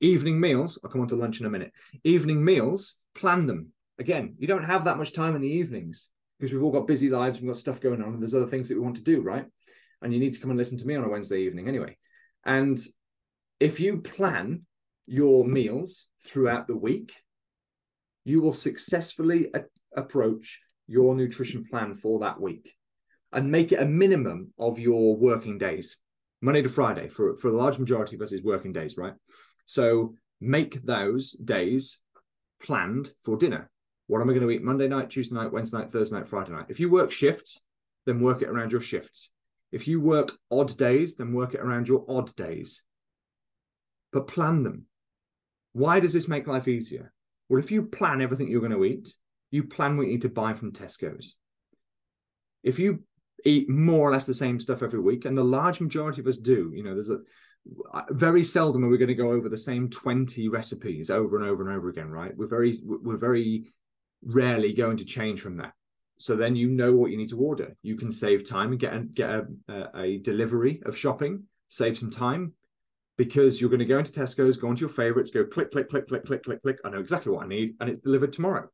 Evening meals, I'll come on to lunch in a minute. Evening meals, plan them again, you don't have that much time in the evenings because we've all got busy lives, we've got stuff going on, and there's other things that we want to do, right? And you need to come and listen to me on a Wednesday evening anyway. And if you plan your meals throughout the week, you will successfully a- approach your nutrition plan for that week and make it a minimum of your working days. Monday to Friday for, for the large majority of us is working days, right? So make those days planned for dinner. What am I going to eat Monday night, Tuesday night, Wednesday night, Thursday night, Friday night? If you work shifts, then work it around your shifts. If you work odd days, then work it around your odd days. But plan them. Why does this make life easier? Well, if you plan everything you're going to eat, you plan what you need to buy from Tesco's. If you eat more or less the same stuff every week, and the large majority of us do, you know, there's a very seldom are we going to go over the same 20 recipes over and over and over again, right? We're very we're very rarely going to change from that. So then you know what you need to order. You can save time and get a, get a, a, delivery of shopping, save some time because you're going to go into Tesco's, go into your favorites, go click, click, click, click, click, click, click. I know exactly what I need, and it's delivered tomorrow.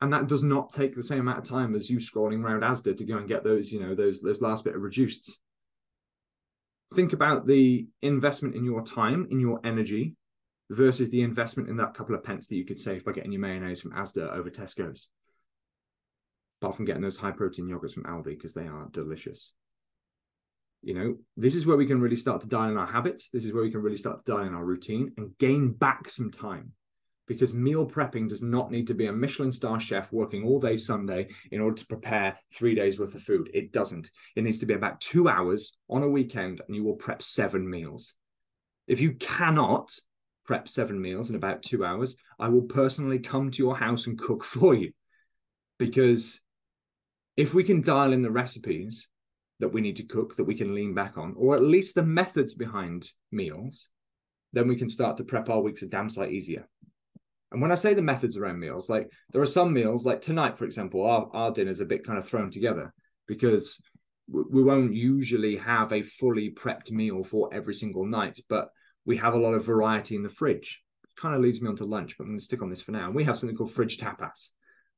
And that does not take the same amount of time as you scrolling around Asda to go and get those, you know, those those last bit of reduced. Think about the investment in your time, in your energy, versus the investment in that couple of pence that you could save by getting your mayonnaise from Asda over Tesco's. Apart from getting those high protein yogurts from Aldi because they are delicious. You know, this is where we can really start to dial in our habits. This is where we can really start to dial in our routine and gain back some time. Because meal prepping does not need to be a Michelin star chef working all day Sunday in order to prepare three days worth of food. It doesn't. It needs to be about two hours on a weekend and you will prep seven meals. If you cannot prep seven meals in about two hours, I will personally come to your house and cook <laughs> for you. Because if we can dial in the recipes that we need to cook, that we can lean back on, or at least the methods behind meals, then we can start to prep our weeks a damn sight easier. And when I say the methods around meals, like there are some meals, like tonight, for example, our, our dinner's a bit kind of thrown together because we won't usually have a fully prepped meal for every single night. But We have a lot of variety in the fridge. It kind of leads me on to lunch, but I'm going to stick on this for now. And we have something called fridge tapas.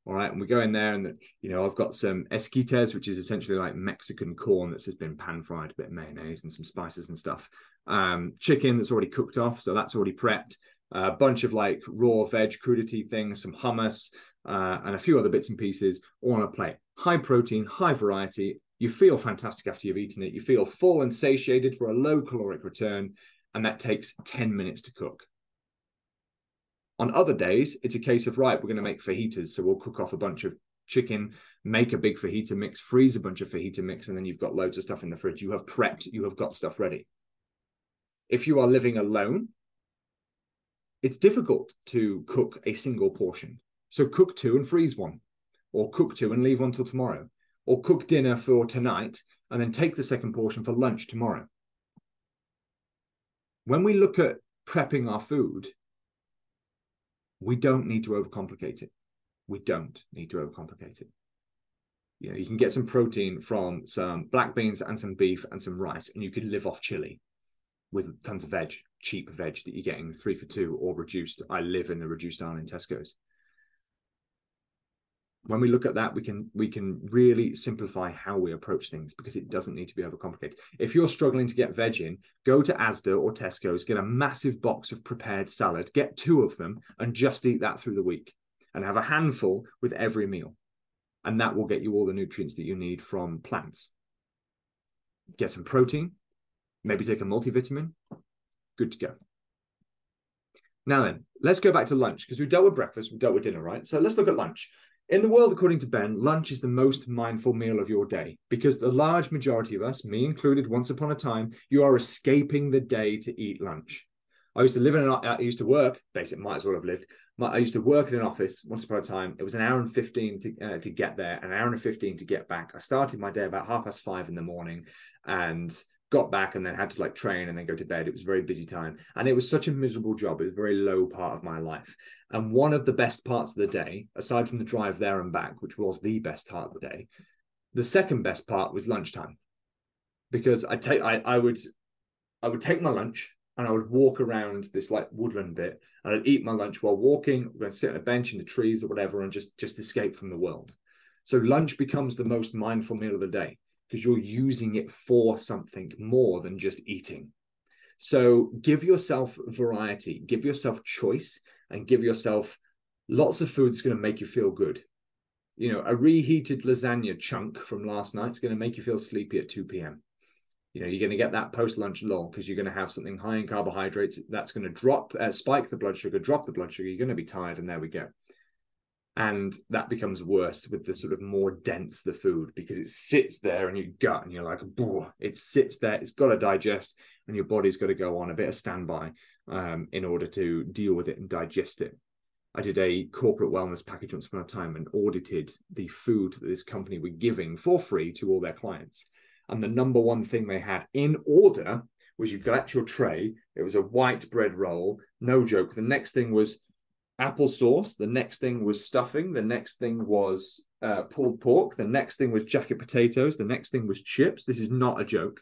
All right. And we go in there and, you know, I've got some esquites, which is essentially like Mexican corn that's just been pan fried, a bit of mayonnaise and some spices and stuff. Um, chicken that's already cooked off. So that's already prepped. A bunch of like raw veg crudité things, some hummus, uh, and a few other bits and pieces all on a plate. High protein, high variety. You feel fantastic after you've eaten it. You feel full and satiated for a low caloric return. And that takes 10 minutes to cook. On other days, it's a case of, right, we're going to make fajitas. So we'll cook off a bunch of chicken, make a big fajita mix, freeze a bunch of fajita mix, and then you've got loads of stuff in the fridge. You have prepped, you have got stuff ready. If you are living alone, it's difficult to cook a single portion. So cook two and freeze one, or cook two and leave one till tomorrow, or cook dinner for tonight and then take the second portion for lunch tomorrow. When we look at prepping our food, we don't need to overcomplicate it. We don't need to overcomplicate it. You know, you can get some protein from some black beans and some beef and some rice, and you could live off chili with tons of veg, cheap veg that you're getting three for two or reduced. I live in the reduced aisle in Tesco's when we look at that we can we can really simplify how we approach things because it doesn't need to be overcomplicated. If you're struggling to get veg in go to asda or tesco's get a massive box of prepared salad get two of them and just eat that through the week and have a handful with every meal. And that will get you all the nutrients that you need from plants. Get some protein maybe take a multivitamin. Good to go. Now then let's go back to lunch because we've dealt with breakfast we've dealt with dinner right? So let's look at lunch in the world, according to Ben, lunch is the most mindful meal of your day because the large majority of us, me included, once upon a time, you are escaping the day to eat lunch. I used to live in an, I used to work, basically, might as well have lived. I used to work in an office once upon a time. It was an hour and 15 to, uh, to get there, an hour and 15 to get back. I started my day about half past five in the morning and got back and then had to like train and then go to bed. It was a very busy time. And it was such a miserable job. It was a very low part of my life. And one of the best parts of the day, aside from the drive there and back, which was the best part of the day, the second best part was lunchtime. Because I take I, I would I would take my lunch and I would walk around this like woodland bit and I'd eat my lunch while walking, going to sit on a bench in the trees or whatever and just just escape from the world. So lunch becomes the most mindful meal of the day because you're using it for something more than just eating. So give yourself variety, give yourself choice, and give yourself lots of food that's going to make you feel good. You know, a reheated lasagna chunk from last night is going to make you feel sleepy at 2 p.m. You know, you're going to get that post lunch lull because you're going to have something high in carbohydrates that's going to drop, uh, spike the blood sugar, drop the blood sugar. You're going to be tired, and there we go and that becomes worse with the sort of more dense the food because it sits there in your gut and you're like it sits there it's got to digest and your body's got to go on a bit of standby um, in order to deal with it and digest it. I did a corporate wellness package once upon a time and audited the food that this company were giving for free to all their clients. And the number one thing they had in order was you got your tray it was a white bread roll no joke. The next thing was applesauce. The next thing was stuffing. The next thing was uh, pulled pork. The next thing was jacket potatoes. The next thing was chips. This is not a joke.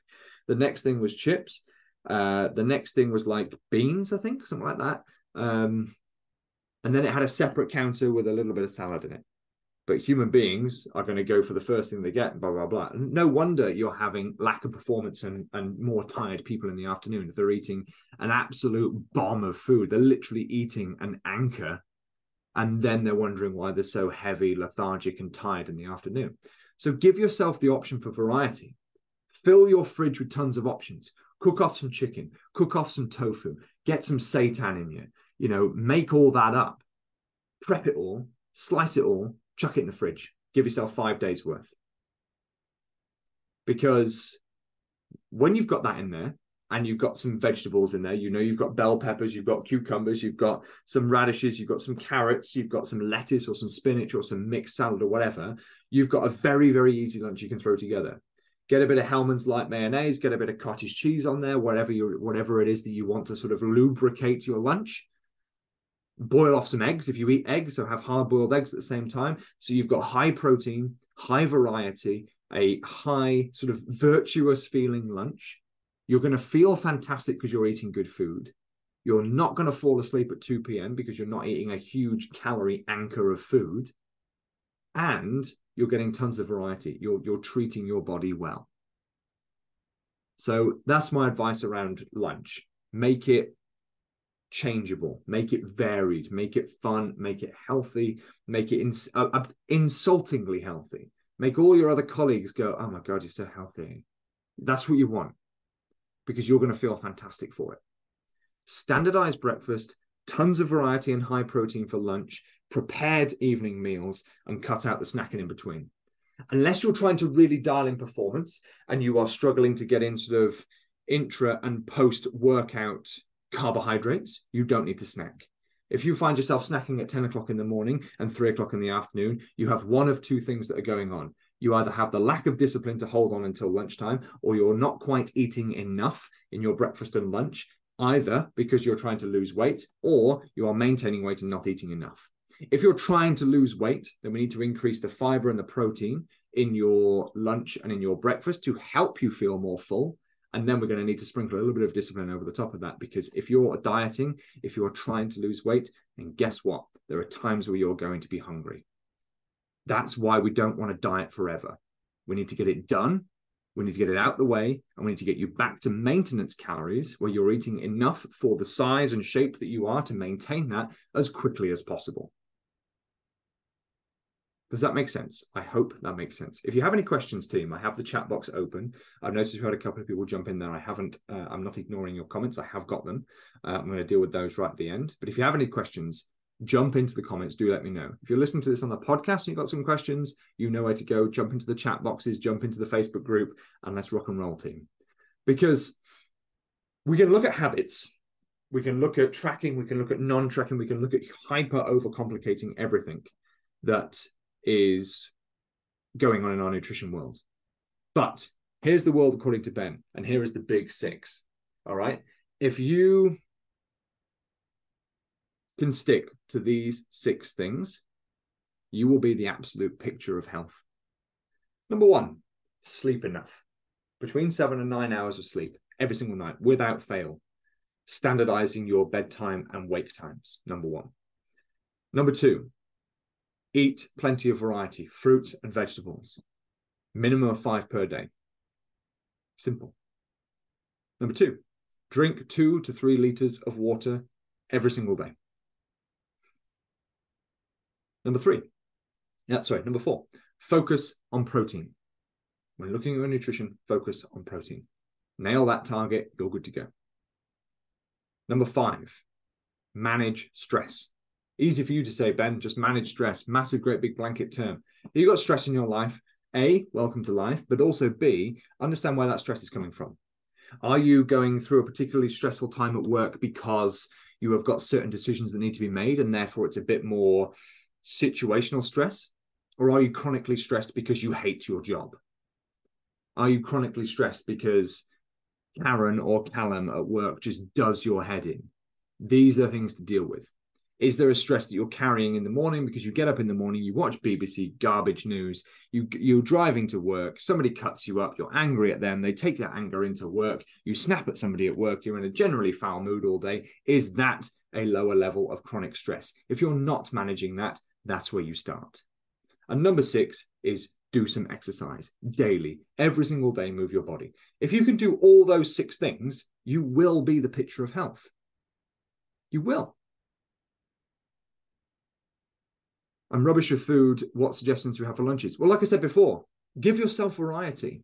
The next thing was chips. Uh, the next thing was like beans, I think, something like that. Um, and then it had a separate counter with a little bit of salad in it but human beings are going to go for the first thing they get, blah, blah, blah. And no wonder you're having lack of performance and, and more tired people in the afternoon if they're eating an absolute bomb of food. They're literally eating an anchor and then they're wondering why they're so heavy, lethargic, and tired in the afternoon. So give yourself the option for variety. Fill your fridge with tons of options. Cook off some chicken, cook off some tofu, get some seitan in you. You know, make all that up, prep it all, slice it all, chuck it in the fridge. Give yourself five days worth. Because when you've got that in there and you've got some vegetables in there, you know, you've got bell peppers, you've got cucumbers, you've got some radishes, you've got some carrots, you've got some lettuce or some spinach or some mixed salad or whatever, you've got a very, very easy lunch you can throw together. Get a bit of Hellmann's light mayonnaise, get a bit of cottage cheese on there, whatever you whatever it is that you want to sort of lubricate your lunch boil off some eggs if you eat eggs, so have hard boiled eggs at the same time. So you've got high protein, high variety, a high sort of virtuous feeling lunch. You're going to feel fantastic because you're eating good food. You're not going to fall asleep at 2 p.m. because you're not eating a huge calorie anchor of food. And you're getting tons of variety. You're, you're treating your body well. So that's my advice around lunch. Make it changeable, make it varied, make it fun, make it healthy, make it ins- uh, insultingly healthy. Make all your other colleagues go, oh my God, you're so healthy. That's what you want because you're going to feel fantastic for it. Standardized breakfast, tons of variety and high protein for lunch, prepared evening meals, and cut out the snacking in between. Unless you're trying to really dial in performance and you are struggling to get in sort of intra and post workout carbohydrates, you don't need to snack. If you find yourself snacking at 10 o'clock in the morning and 3 o'clock in the afternoon, you have one of two things that are going on. You either have the lack of discipline to hold on until lunchtime, or you're not quite eating enough in your breakfast and lunch, either because you're trying to lose weight or you are maintaining weight and not eating enough. If you're trying to lose weight, then we need to increase the fiber and the protein in your lunch and in your breakfast to help you feel more full. And then we're going to need to sprinkle a little bit of discipline over the top of that because if you're dieting, if you're trying to lose weight, then guess what? There are times where you're going to be hungry. That's why we don't want to diet forever. We need to get it done. We need to get it out the way and we need to get you back to maintenance calories where you're eating enough for the size and shape that you are to maintain that as quickly as possible. Does that make sense? I hope that makes sense. If you have any questions, team, I have the chat box open. I've noticed we've had a couple of people jump in there. I haven't, uh, I'm not ignoring your comments. I have got them. Uh, I'm going to deal with those right at the end. But if you have any questions, jump into the comments. Do let me know. If you're listening to this on the podcast and you've got some questions, you know where to go. Jump into the chat boxes, jump into the Facebook group, and let's rock and roll, team. Because we can look at habits, we can look at tracking, we can look at non tracking, we can look at hyper overcomplicating everything that is going on in our nutrition world. But here's the world according to Ben, and here is the big six. All right. If you can stick to these six things, you will be the absolute picture of health. Number one, sleep enough. Between seven and nine hours of sleep every single night without fail. Standardizing your bedtime and wake times. Number one. Number two, Eat plenty of variety, fruits and vegetables. Minimum of five per day. Simple. Number two, drink two to three liters of water every single day. Number three, yeah, sorry, number four, focus on protein. When looking at your nutrition, focus on protein. Nail that target, you're good to go. Number five, manage stress. Easy for you to say, Ben, just manage stress. Massive, great big blanket term. You've got stress in your life. A, welcome to life, but also B, understand where that stress is coming from. Are you going through a particularly stressful time at work because you have got certain decisions that need to be made and therefore it's a bit more situational stress? Or are you chronically stressed because you hate your job? Are you chronically stressed because Karen or Callum at work just does your head in? These are things to deal with. Is there a stress that you're carrying in the morning because you get up in the morning, you watch BBC garbage news, you you're driving to work, somebody cuts you up, you're angry at them, they take that anger into work, you snap at somebody at work, you're in a generally foul mood all day. Is that a lower level of chronic stress? If you're not managing that, that's where you start. And number six is do some exercise daily, every single day, move your body. If you can do all those six things, you will be the picture of health. You will. I'm rubbish with food. What suggestions do you have for lunches? Well, like I said before, give yourself variety.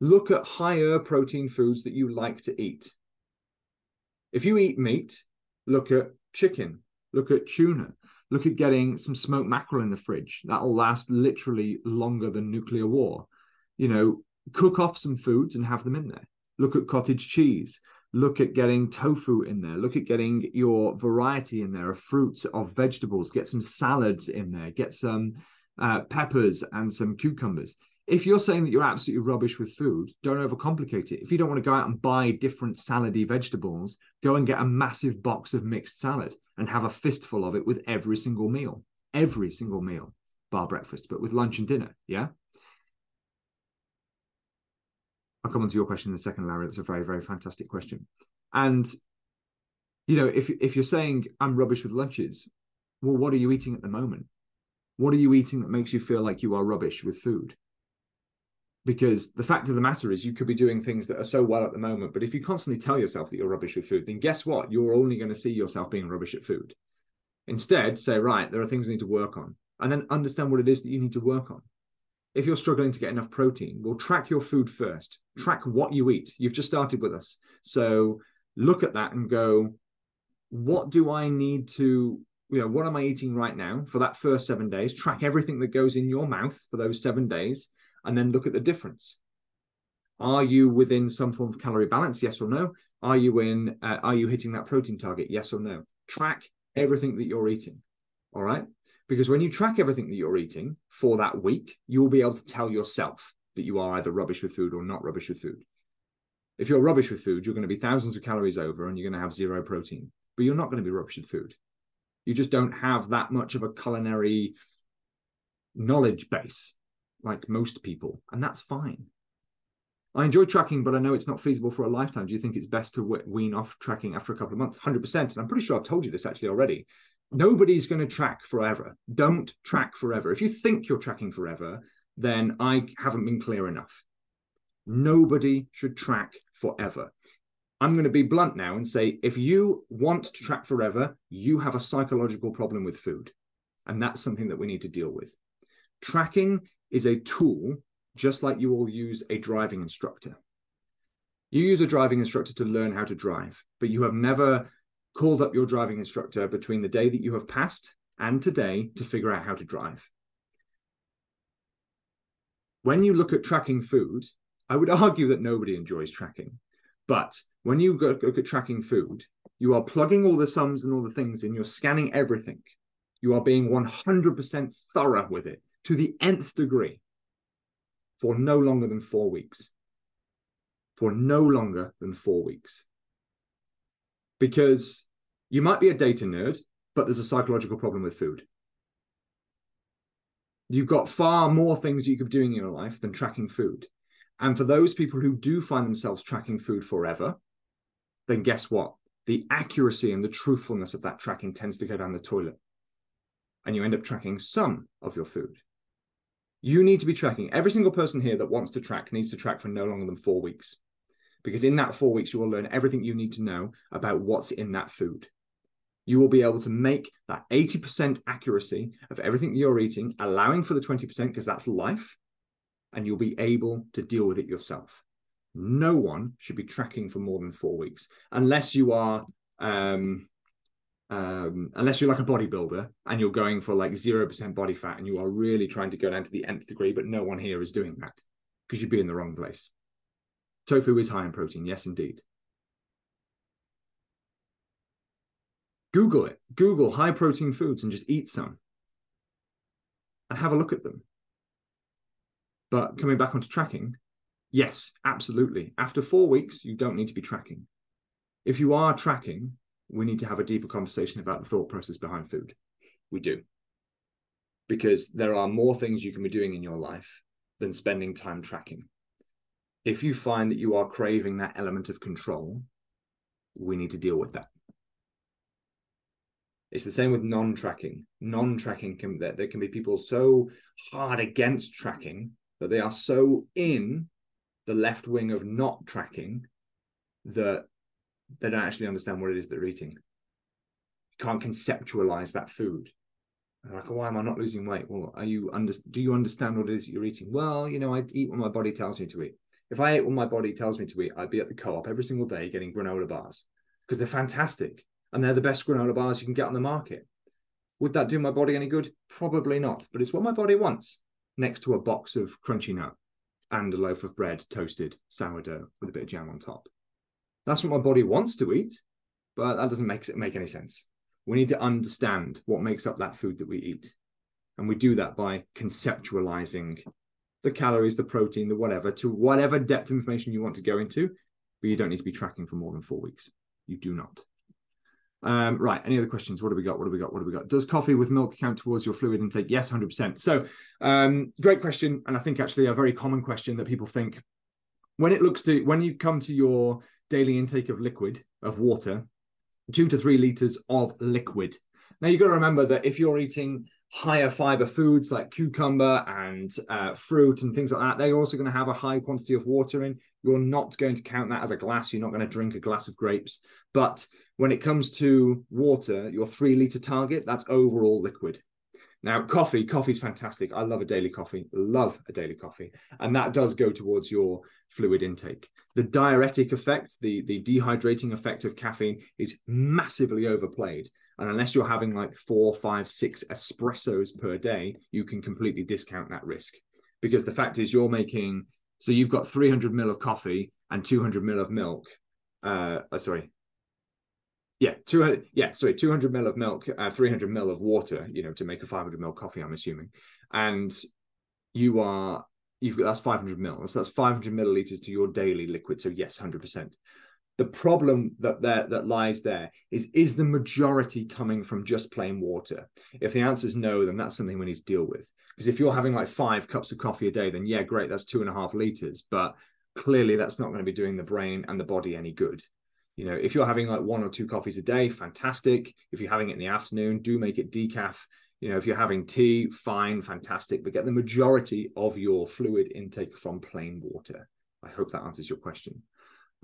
Look at higher protein foods that you like to eat. If you eat meat, look at chicken, look at tuna, look at getting some smoked mackerel in the fridge. That'll last literally longer than nuclear war. You know, cook off some foods and have them in there. Look at cottage cheese look at getting tofu in there. Look at getting your variety in there of fruits of vegetables. Get some salads in there. Get some uh, peppers and some cucumbers. If you're saying that you're absolutely rubbish with food don't overcomplicate it. If you don't want to go out and buy different salady vegetables go and get a massive box of mixed salad and have a fistful of it with every single meal. Every single meal. Bar breakfast but with lunch and dinner yeah I'll come on to your question in a second, Larry. That's a very, very fantastic question. And you know, if if you're saying I'm rubbish with lunches, well, what are you eating at the moment? What are you eating that makes you feel like you are rubbish with food? Because the fact of the matter is, you could be doing things that are so well at the moment, but if you constantly tell yourself that you're rubbish with food, then guess what? You're only going to see yourself being rubbish at food. Instead, say, right, there are things I need to work on, and then understand what it is that you need to work on. If you're struggling to get enough protein, well, track your food first. Track what you eat. You've just started with us. So look at that and go, what do I need to, you know, what am I eating right now for that first seven days? Track everything that goes in your mouth for those seven days and then look at the difference. Are you within some form of calorie balance? Yes or no? Are you in, uh, are you hitting that protein target? Yes or no? Track everything that you're eating. All right. Because when you track everything that you're eating for that week, you'll be able to tell yourself that you are either rubbish with food or not rubbish with food. If you're rubbish with food, you're going to be thousands of calories over and you're going to have zero protein but you're not going to be rubbish with food. You just don't have that much of a culinary knowledge base like most people, and that's fine. I enjoy tracking, but I know it's not feasible for a lifetime. Do you think it's best to wean off tracking after a couple of months? 100%. And I'm pretty sure I've told you this actually already. Nobody's going to track forever. Don't track forever. If you think you're tracking forever, then I haven't been clear enough. Nobody should track forever. I'm going to be blunt now and say if you want to track forever, you have a psychological problem with food. And that's something that we need to deal with. Tracking is a tool, just like you all use a driving instructor. You use a driving instructor to learn how to drive, but you have never called up your driving instructor between the day that you have passed and today to figure out how to drive. When you look at tracking food, I would <laughs> argue that nobody enjoys tracking. But when you go, look at tracking food, you are plugging all the sums and all the things in, you're scanning everything. You are being 100% thorough with it to the nth degree for no longer than four weeks. For no longer than four weeks. Because you might be a data nerd, but there's a psychological problem with food. You've got far more things you could be doing in your life than tracking food. And for those people who do find themselves tracking food forever, then guess what? The accuracy and the truthfulness of that tracking tends to go down the toilet. And you end up tracking some of your food. You need to be tracking. Every single person here that wants to track needs to track for no longer than four weeks. Because in that four weeks, you will learn everything you need to know about what's in that food. You will be able to make that 80% accuracy of everything you're eating, allowing for the 20% because that's life and you'll be able to deal with it yourself. No one should be tracking for more than four weeks unless you are um, um, unless you're like a bodybuilder and you're going for like 0% body fat and you are really trying to go down to the nth degree, but no one here is doing that because you'd be in the wrong place. Tofu is high in protein, yes, indeed. Google it. Google high protein foods and just eat some and have a look at them. But coming back onto tracking, yes, absolutely. After four weeks, you don't need to be tracking. If you are tracking, we need to have a deeper conversation about the thought process behind food. We do. Because there are more things you can be doing in your life than spending time tracking. If you find that you are craving that element of control, we need to deal with that. It's the same with non-tracking. Non-tracking can there, there can be people so hard against tracking that they are so in the left wing of not tracking that they don't actually understand what it is they're eating. can't conceptualize that food. Like, why am I not losing weight? Well, are you under? Do you understand what it is you're eating? Well, you know, I eat what my body tells me to eat. If I ate what my body tells me to eat, I'd be at the co-op every single day getting granola bars because they're fantastic and they're the best granola bars you can get on the market. Would that do my body any good? Probably not, but it's what my body wants next to a box of crunchy nut and a loaf of bread toasted sourdough with a bit of jam on top. That's what my body wants to eat, but that doesn't make make any sense. We need to understand what makes up that food that we eat. And we do that by conceptualizing the calories, the protein, the whatever, to whatever depth of information you want to go into, but you don't need to be tracking for more than four weeks. You do not. Um, right. Any other questions? What do we got? What do we got? What do we got? Does coffee with milk count towards your fluid intake? Yes, 100%. So, um, great question. And I think actually a very common question that people think when it looks to, when you come to your daily intake of liquid, of water, two to three liters of liquid. Now you've got to remember that if you're eating higher fiber foods like cucumber and uh, fruit and things like that, they're also going to have a high quantity of water in. You're not going to count that as a glass. You're not going to drink a glass of grapes. But when it comes to water, your three liter target, that's overall liquid. Now, coffee, coffee's fantastic. I love a daily coffee, love a daily coffee. And that does go towards your fluid intake. The diuretic effect, the, the dehydrating effect of caffeine is massively overplayed. And unless you're having like four, five, six espressos per day, you can completely discount that risk. Because the fact is, you're making so you've got 300 mil of coffee and 200 mil of milk. Uh, oh, sorry, yeah, 200, yeah, sorry, 200 mil of milk, uh, 300 mil of water, you know, to make a 500 mil coffee, I'm assuming. And you are, you've got, that's 500 mil. So that's 500 milliliters to your daily liquid. So yes, 100%. The problem that there that lies there is is the majority coming from just plain water? If the answer is no, then that's something we need to deal with. Because if you're having like five cups of coffee a day, then yeah, great, that's two and a half liters. But clearly that's not going to be doing the brain and the body any good. You know, if you're having like one or two coffees a day, fantastic. If you're having it in the afternoon, do make it decaf. You know, if you're having tea, fine, fantastic. But get the majority of your fluid intake from plain water. I hope that answers your question.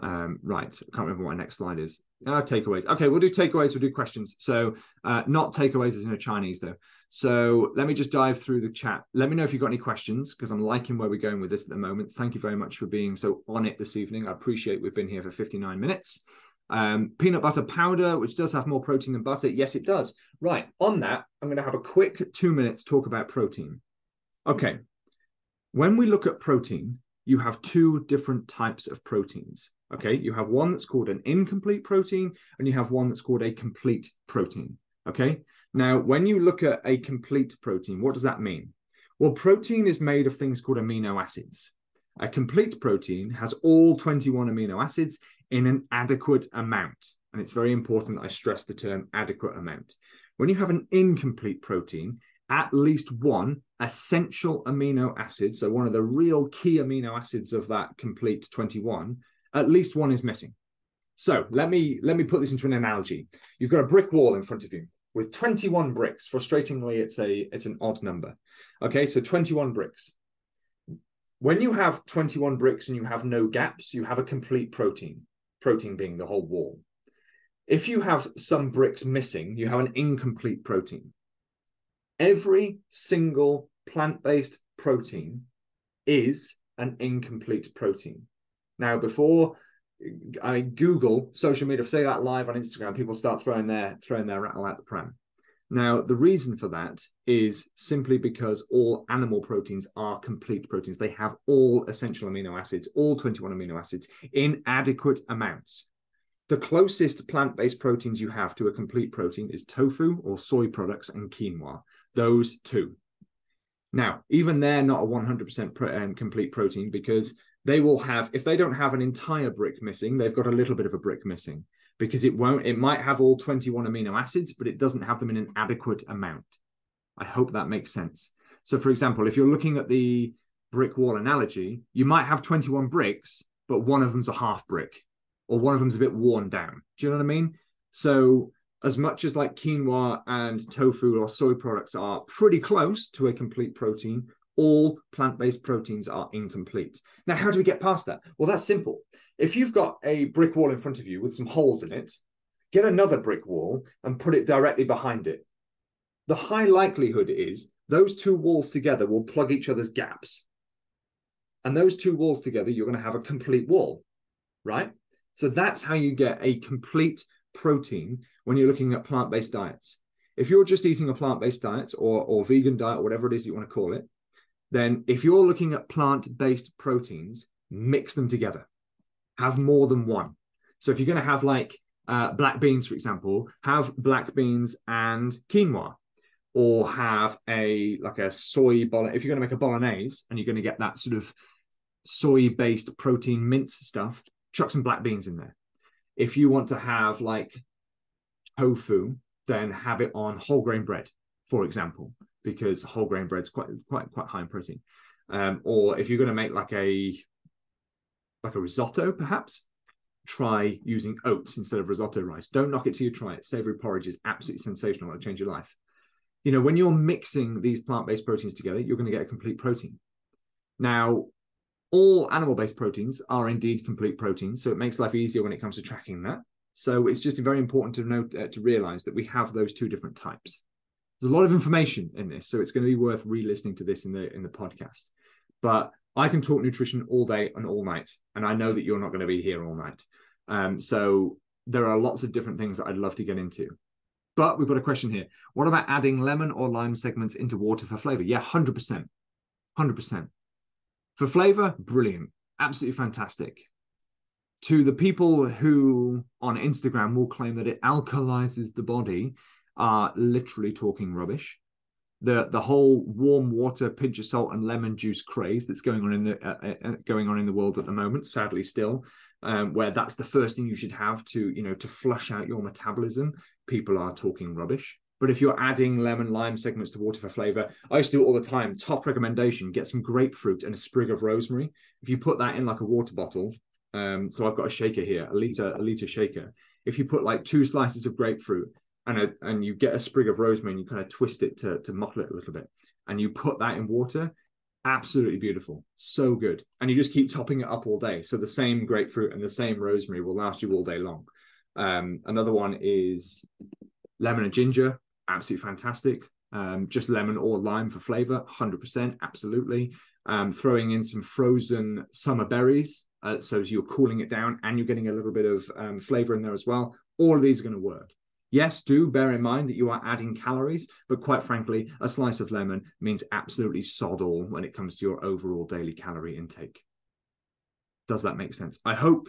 Um, right, I can't remember what my next slide is. Uh, takeaways. Okay, we'll do takeaways. We'll do questions. So, uh, not takeaways as in a Chinese though. So let me just dive through the chat. Let me know if you've got any questions because I'm liking where we're going with this at the moment. Thank you very much for being so on it this evening. I appreciate we've been here for 59 minutes. Um, peanut butter powder, which does have more protein than butter. Yes, it does. Right. On that, I'm going to have a quick two minutes talk about protein. Okay. When we look at protein, you have two different types of proteins. Okay. You have one that's called an incomplete protein, and you have one that's called a complete protein. Okay. Now, when you look at a complete protein, what does that mean? Well, protein is made of things called amino acids. A complete protein has all 21 amino acids in an adequate amount. And it's very important that I stress the term adequate amount. When you have an incomplete protein, at least one essential amino acid, so one of the real key amino acids of that complete 21, at least one is missing. So let me let me put this into an analogy. You've got a brick wall in front of you with 21 bricks. Frustratingly, it's a it's an odd number. Okay, so 21 bricks. When you have 21 bricks and you have no gaps, you have a complete protein protein being the whole wall. If you have some bricks missing, you have an incomplete protein. Every single plant based protein is an incomplete protein. Now, before I Google social media, say that live on Instagram, people start throwing their throwing their rattle out the pram. Now, the reason for that is simply because all animal proteins are complete proteins. They have all essential amino acids, all 21 amino acids in adequate amounts. The closest plant based proteins you have to a complete protein is tofu or soy products and quinoa, those two. Now, even they're not a 100% pro- um, complete protein because they will have, if they don't have an entire brick missing, they've got a little bit of a brick missing because it won't it might have all 21 amino acids but it doesn't have them in an adequate amount. I hope that makes sense. So for example if you're looking at the brick wall analogy you might have 21 bricks but one of them's a half brick or one of them's a bit worn down. Do you know what i mean? So as much as like quinoa and tofu or soy products are pretty close to a complete protein all plant-based proteins are incomplete. Now, how do we get past that? Well, that's simple. If you've got a brick wall in front of you with some holes in it, get another brick wall and put it directly behind it. The high likelihood is those two walls together will plug each other's gaps. And those two walls together, you're going to have a complete wall, right? So that's how you get a complete protein when you're looking at plant-based diets. If you're just eating a plant-based diet or, or vegan diet or whatever it is you want to call it, then if you're looking at plant-based proteins, mix them together. Have more than one. So if you're going to have like uh, black beans, for example, have black beans and quinoa, or have a like a soy bolognese. If you're going to make a bolognese and you're going to get that sort of soy-based protein mince stuff, chuck some black beans in there. If you want to have like tofu, then have it on whole grain bread, for example because whole grain bread's quite quite quite high in protein. Um, or if you're going to make like a like a risotto, perhaps try using oats instead of risotto rice. Don't knock it till you try it. Savory porridge is absolutely sensational. It'll change your life. You know, when you're mixing these plant-based proteins together, you're going to get a complete protein. Now, all animal-based proteins are indeed complete proteins, so it makes life easier when it comes to tracking that. So it's just very important to note uh, to realize that we have those two different types. There's a lot of information in this, so it's going to be worth re-listening to this in the in the podcast. But I can talk nutrition all day and all night, and I know that you're not going to be here all night. Um, so there are lots of different things that I'd love to get into. But we've got a question here. What about adding lemon or lime segments into water for flavor? Yeah, 100%. 100%. For flavor, brilliant. Absolutely fantastic. To the people who on Instagram will claim that it alkalizes the body, are literally talking rubbish. The the whole warm water pinch of salt and lemon juice craze that's going on in the uh, uh, uh, going on in the world at the moment sadly still um, where that's the first thing you should have to you know to flush out your metabolism people are talking rubbish. But if you're adding lemon lime segments to water for flavor i used to do it all the time. Top recommendation get some grapefruit and a sprig of rosemary. If you put that in like a water bottle um, so i've got a shaker here a liter a liter shaker. If you put like two slices of grapefruit and a, and you get a sprig of rosemary and you kind of twist it to to muffle it a little bit, and you put that in water. Absolutely beautiful, so good, and you just keep topping it up all day. So the same grapefruit and the same rosemary will last you all day long. Um, another one is lemon and ginger, absolutely fantastic. Um, just lemon or lime for flavor, 100%, absolutely. Um, throwing in some frozen summer berries, uh, so you're cooling it down and you're getting a little bit of um, flavor in there as well. All of these are going to work. Yes, do bear in mind that you are adding calories, but quite frankly, a slice of lemon means absolutely sod all when it comes to your overall daily calorie intake. Does that make sense? I hope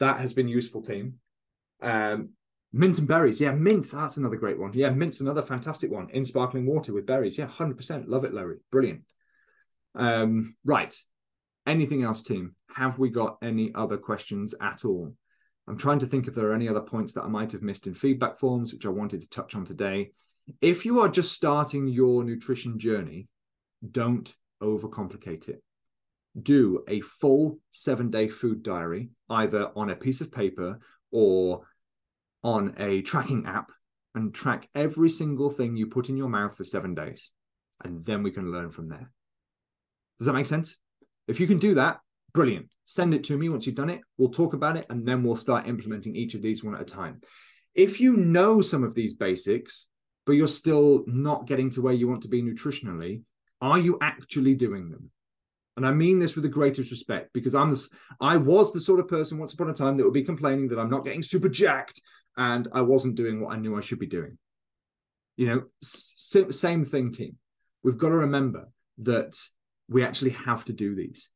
that has been useful, team. Um, mint and berries. Yeah, mint. That's another great one. Yeah, mint's another fantastic one in sparkling water with berries. Yeah, 100%. Love it, Larry. Brilliant. Um, right. Anything else, team? Have we got any other questions at all? I'm trying to think if there are any other points that I might have missed in feedback forms, which I wanted to touch on today. If you are just starting your nutrition journey, don't overcomplicate it. Do a full seven day food diary, either on a piece of paper or on a tracking app, and track every single thing you put in your mouth for seven days. And then we can learn from there. Does that make sense? If you can do that, Brilliant. Send it to me once you've done it. We'll talk about it and then we'll start implementing each of these one at a time. If you know some of these basics, but you're still not getting to where you want to be nutritionally, are you actually doing them? And I mean this with the greatest respect because I'm this, I was the sort of person once upon a time that would be complaining that I'm not getting super jacked and I wasn't doing what I knew I should be doing. You know, same thing, team. We've got to remember that we actually have to do these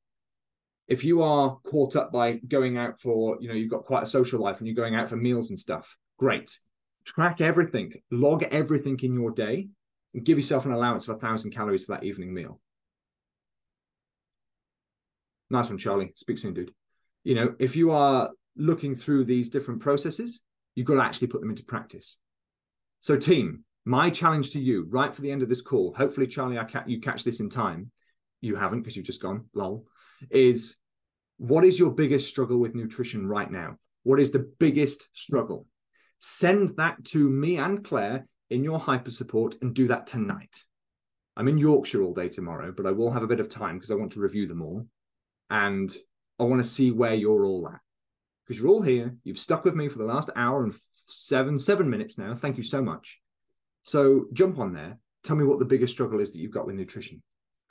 if you are caught up by going out for, you know, you've got quite a social life and you're going out for meals and stuff, great. Track everything, log everything in your day, and give yourself an allowance of a thousand calories for that evening meal. Nice one, Charlie. Speak soon, dude. You know, if you are looking through these different processes, you've got to actually put them into practice. So, team, my challenge to you, right for the end of this call, hopefully, Charlie, I ca- you catch this in time. You haven't because you've just gone, lol is what is your biggest struggle with nutrition right now? What is the biggest struggle? Send that to me and Claire in your hyper support and do that tonight. I'm in Yorkshire all day tomorrow, but I will have a bit of time because I want to review them all. And I want to see where you're all at. Because you're all here. You've stuck with me for the last hour and seven, seven minutes now. Thank you so much. So jump on there. Tell me what the biggest struggle is that you've got with nutrition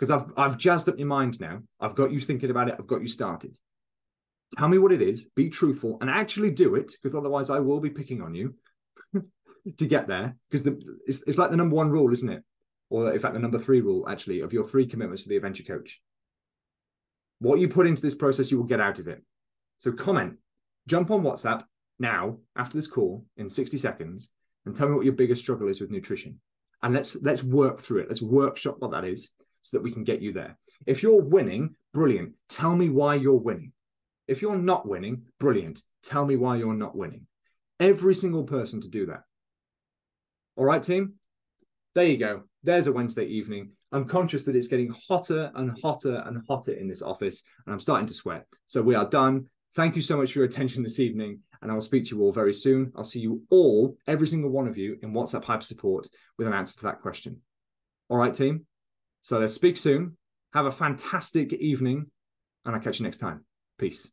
because I've I've jazzed up your mind now. I've got you thinking about it. I've got you started. Tell me what it is. Be truthful and actually do it, because otherwise I will be picking on you <laughs> to get there. Because the it's, it's like the number one rule, isn't it? Or in fact, the number three rule actually of your three commitments for the adventure coach. What you put into this process, you will get out of it. So comment, jump on WhatsApp now after this call in 60 seconds and tell me what your biggest struggle is with nutrition. And let's let's work through it. Let's workshop what that is so that we can get you there. If you're winning, brilliant. Tell me why you're winning. If you're not winning, brilliant. Tell me why you're not winning. Every single person to do that. All right, team? There you go. There's a Wednesday evening. I'm conscious that it's getting hotter and hotter and hotter in this office, and I'm starting to sweat. So we are done. Thank you so much for your attention this evening, and I will speak to you all very soon. I'll see you all, every single one of you, in WhatsApp Hyper Support with an answer to that question. All right, team? So let's speak soon. Have a fantastic evening, and I'll catch you next time. Peace.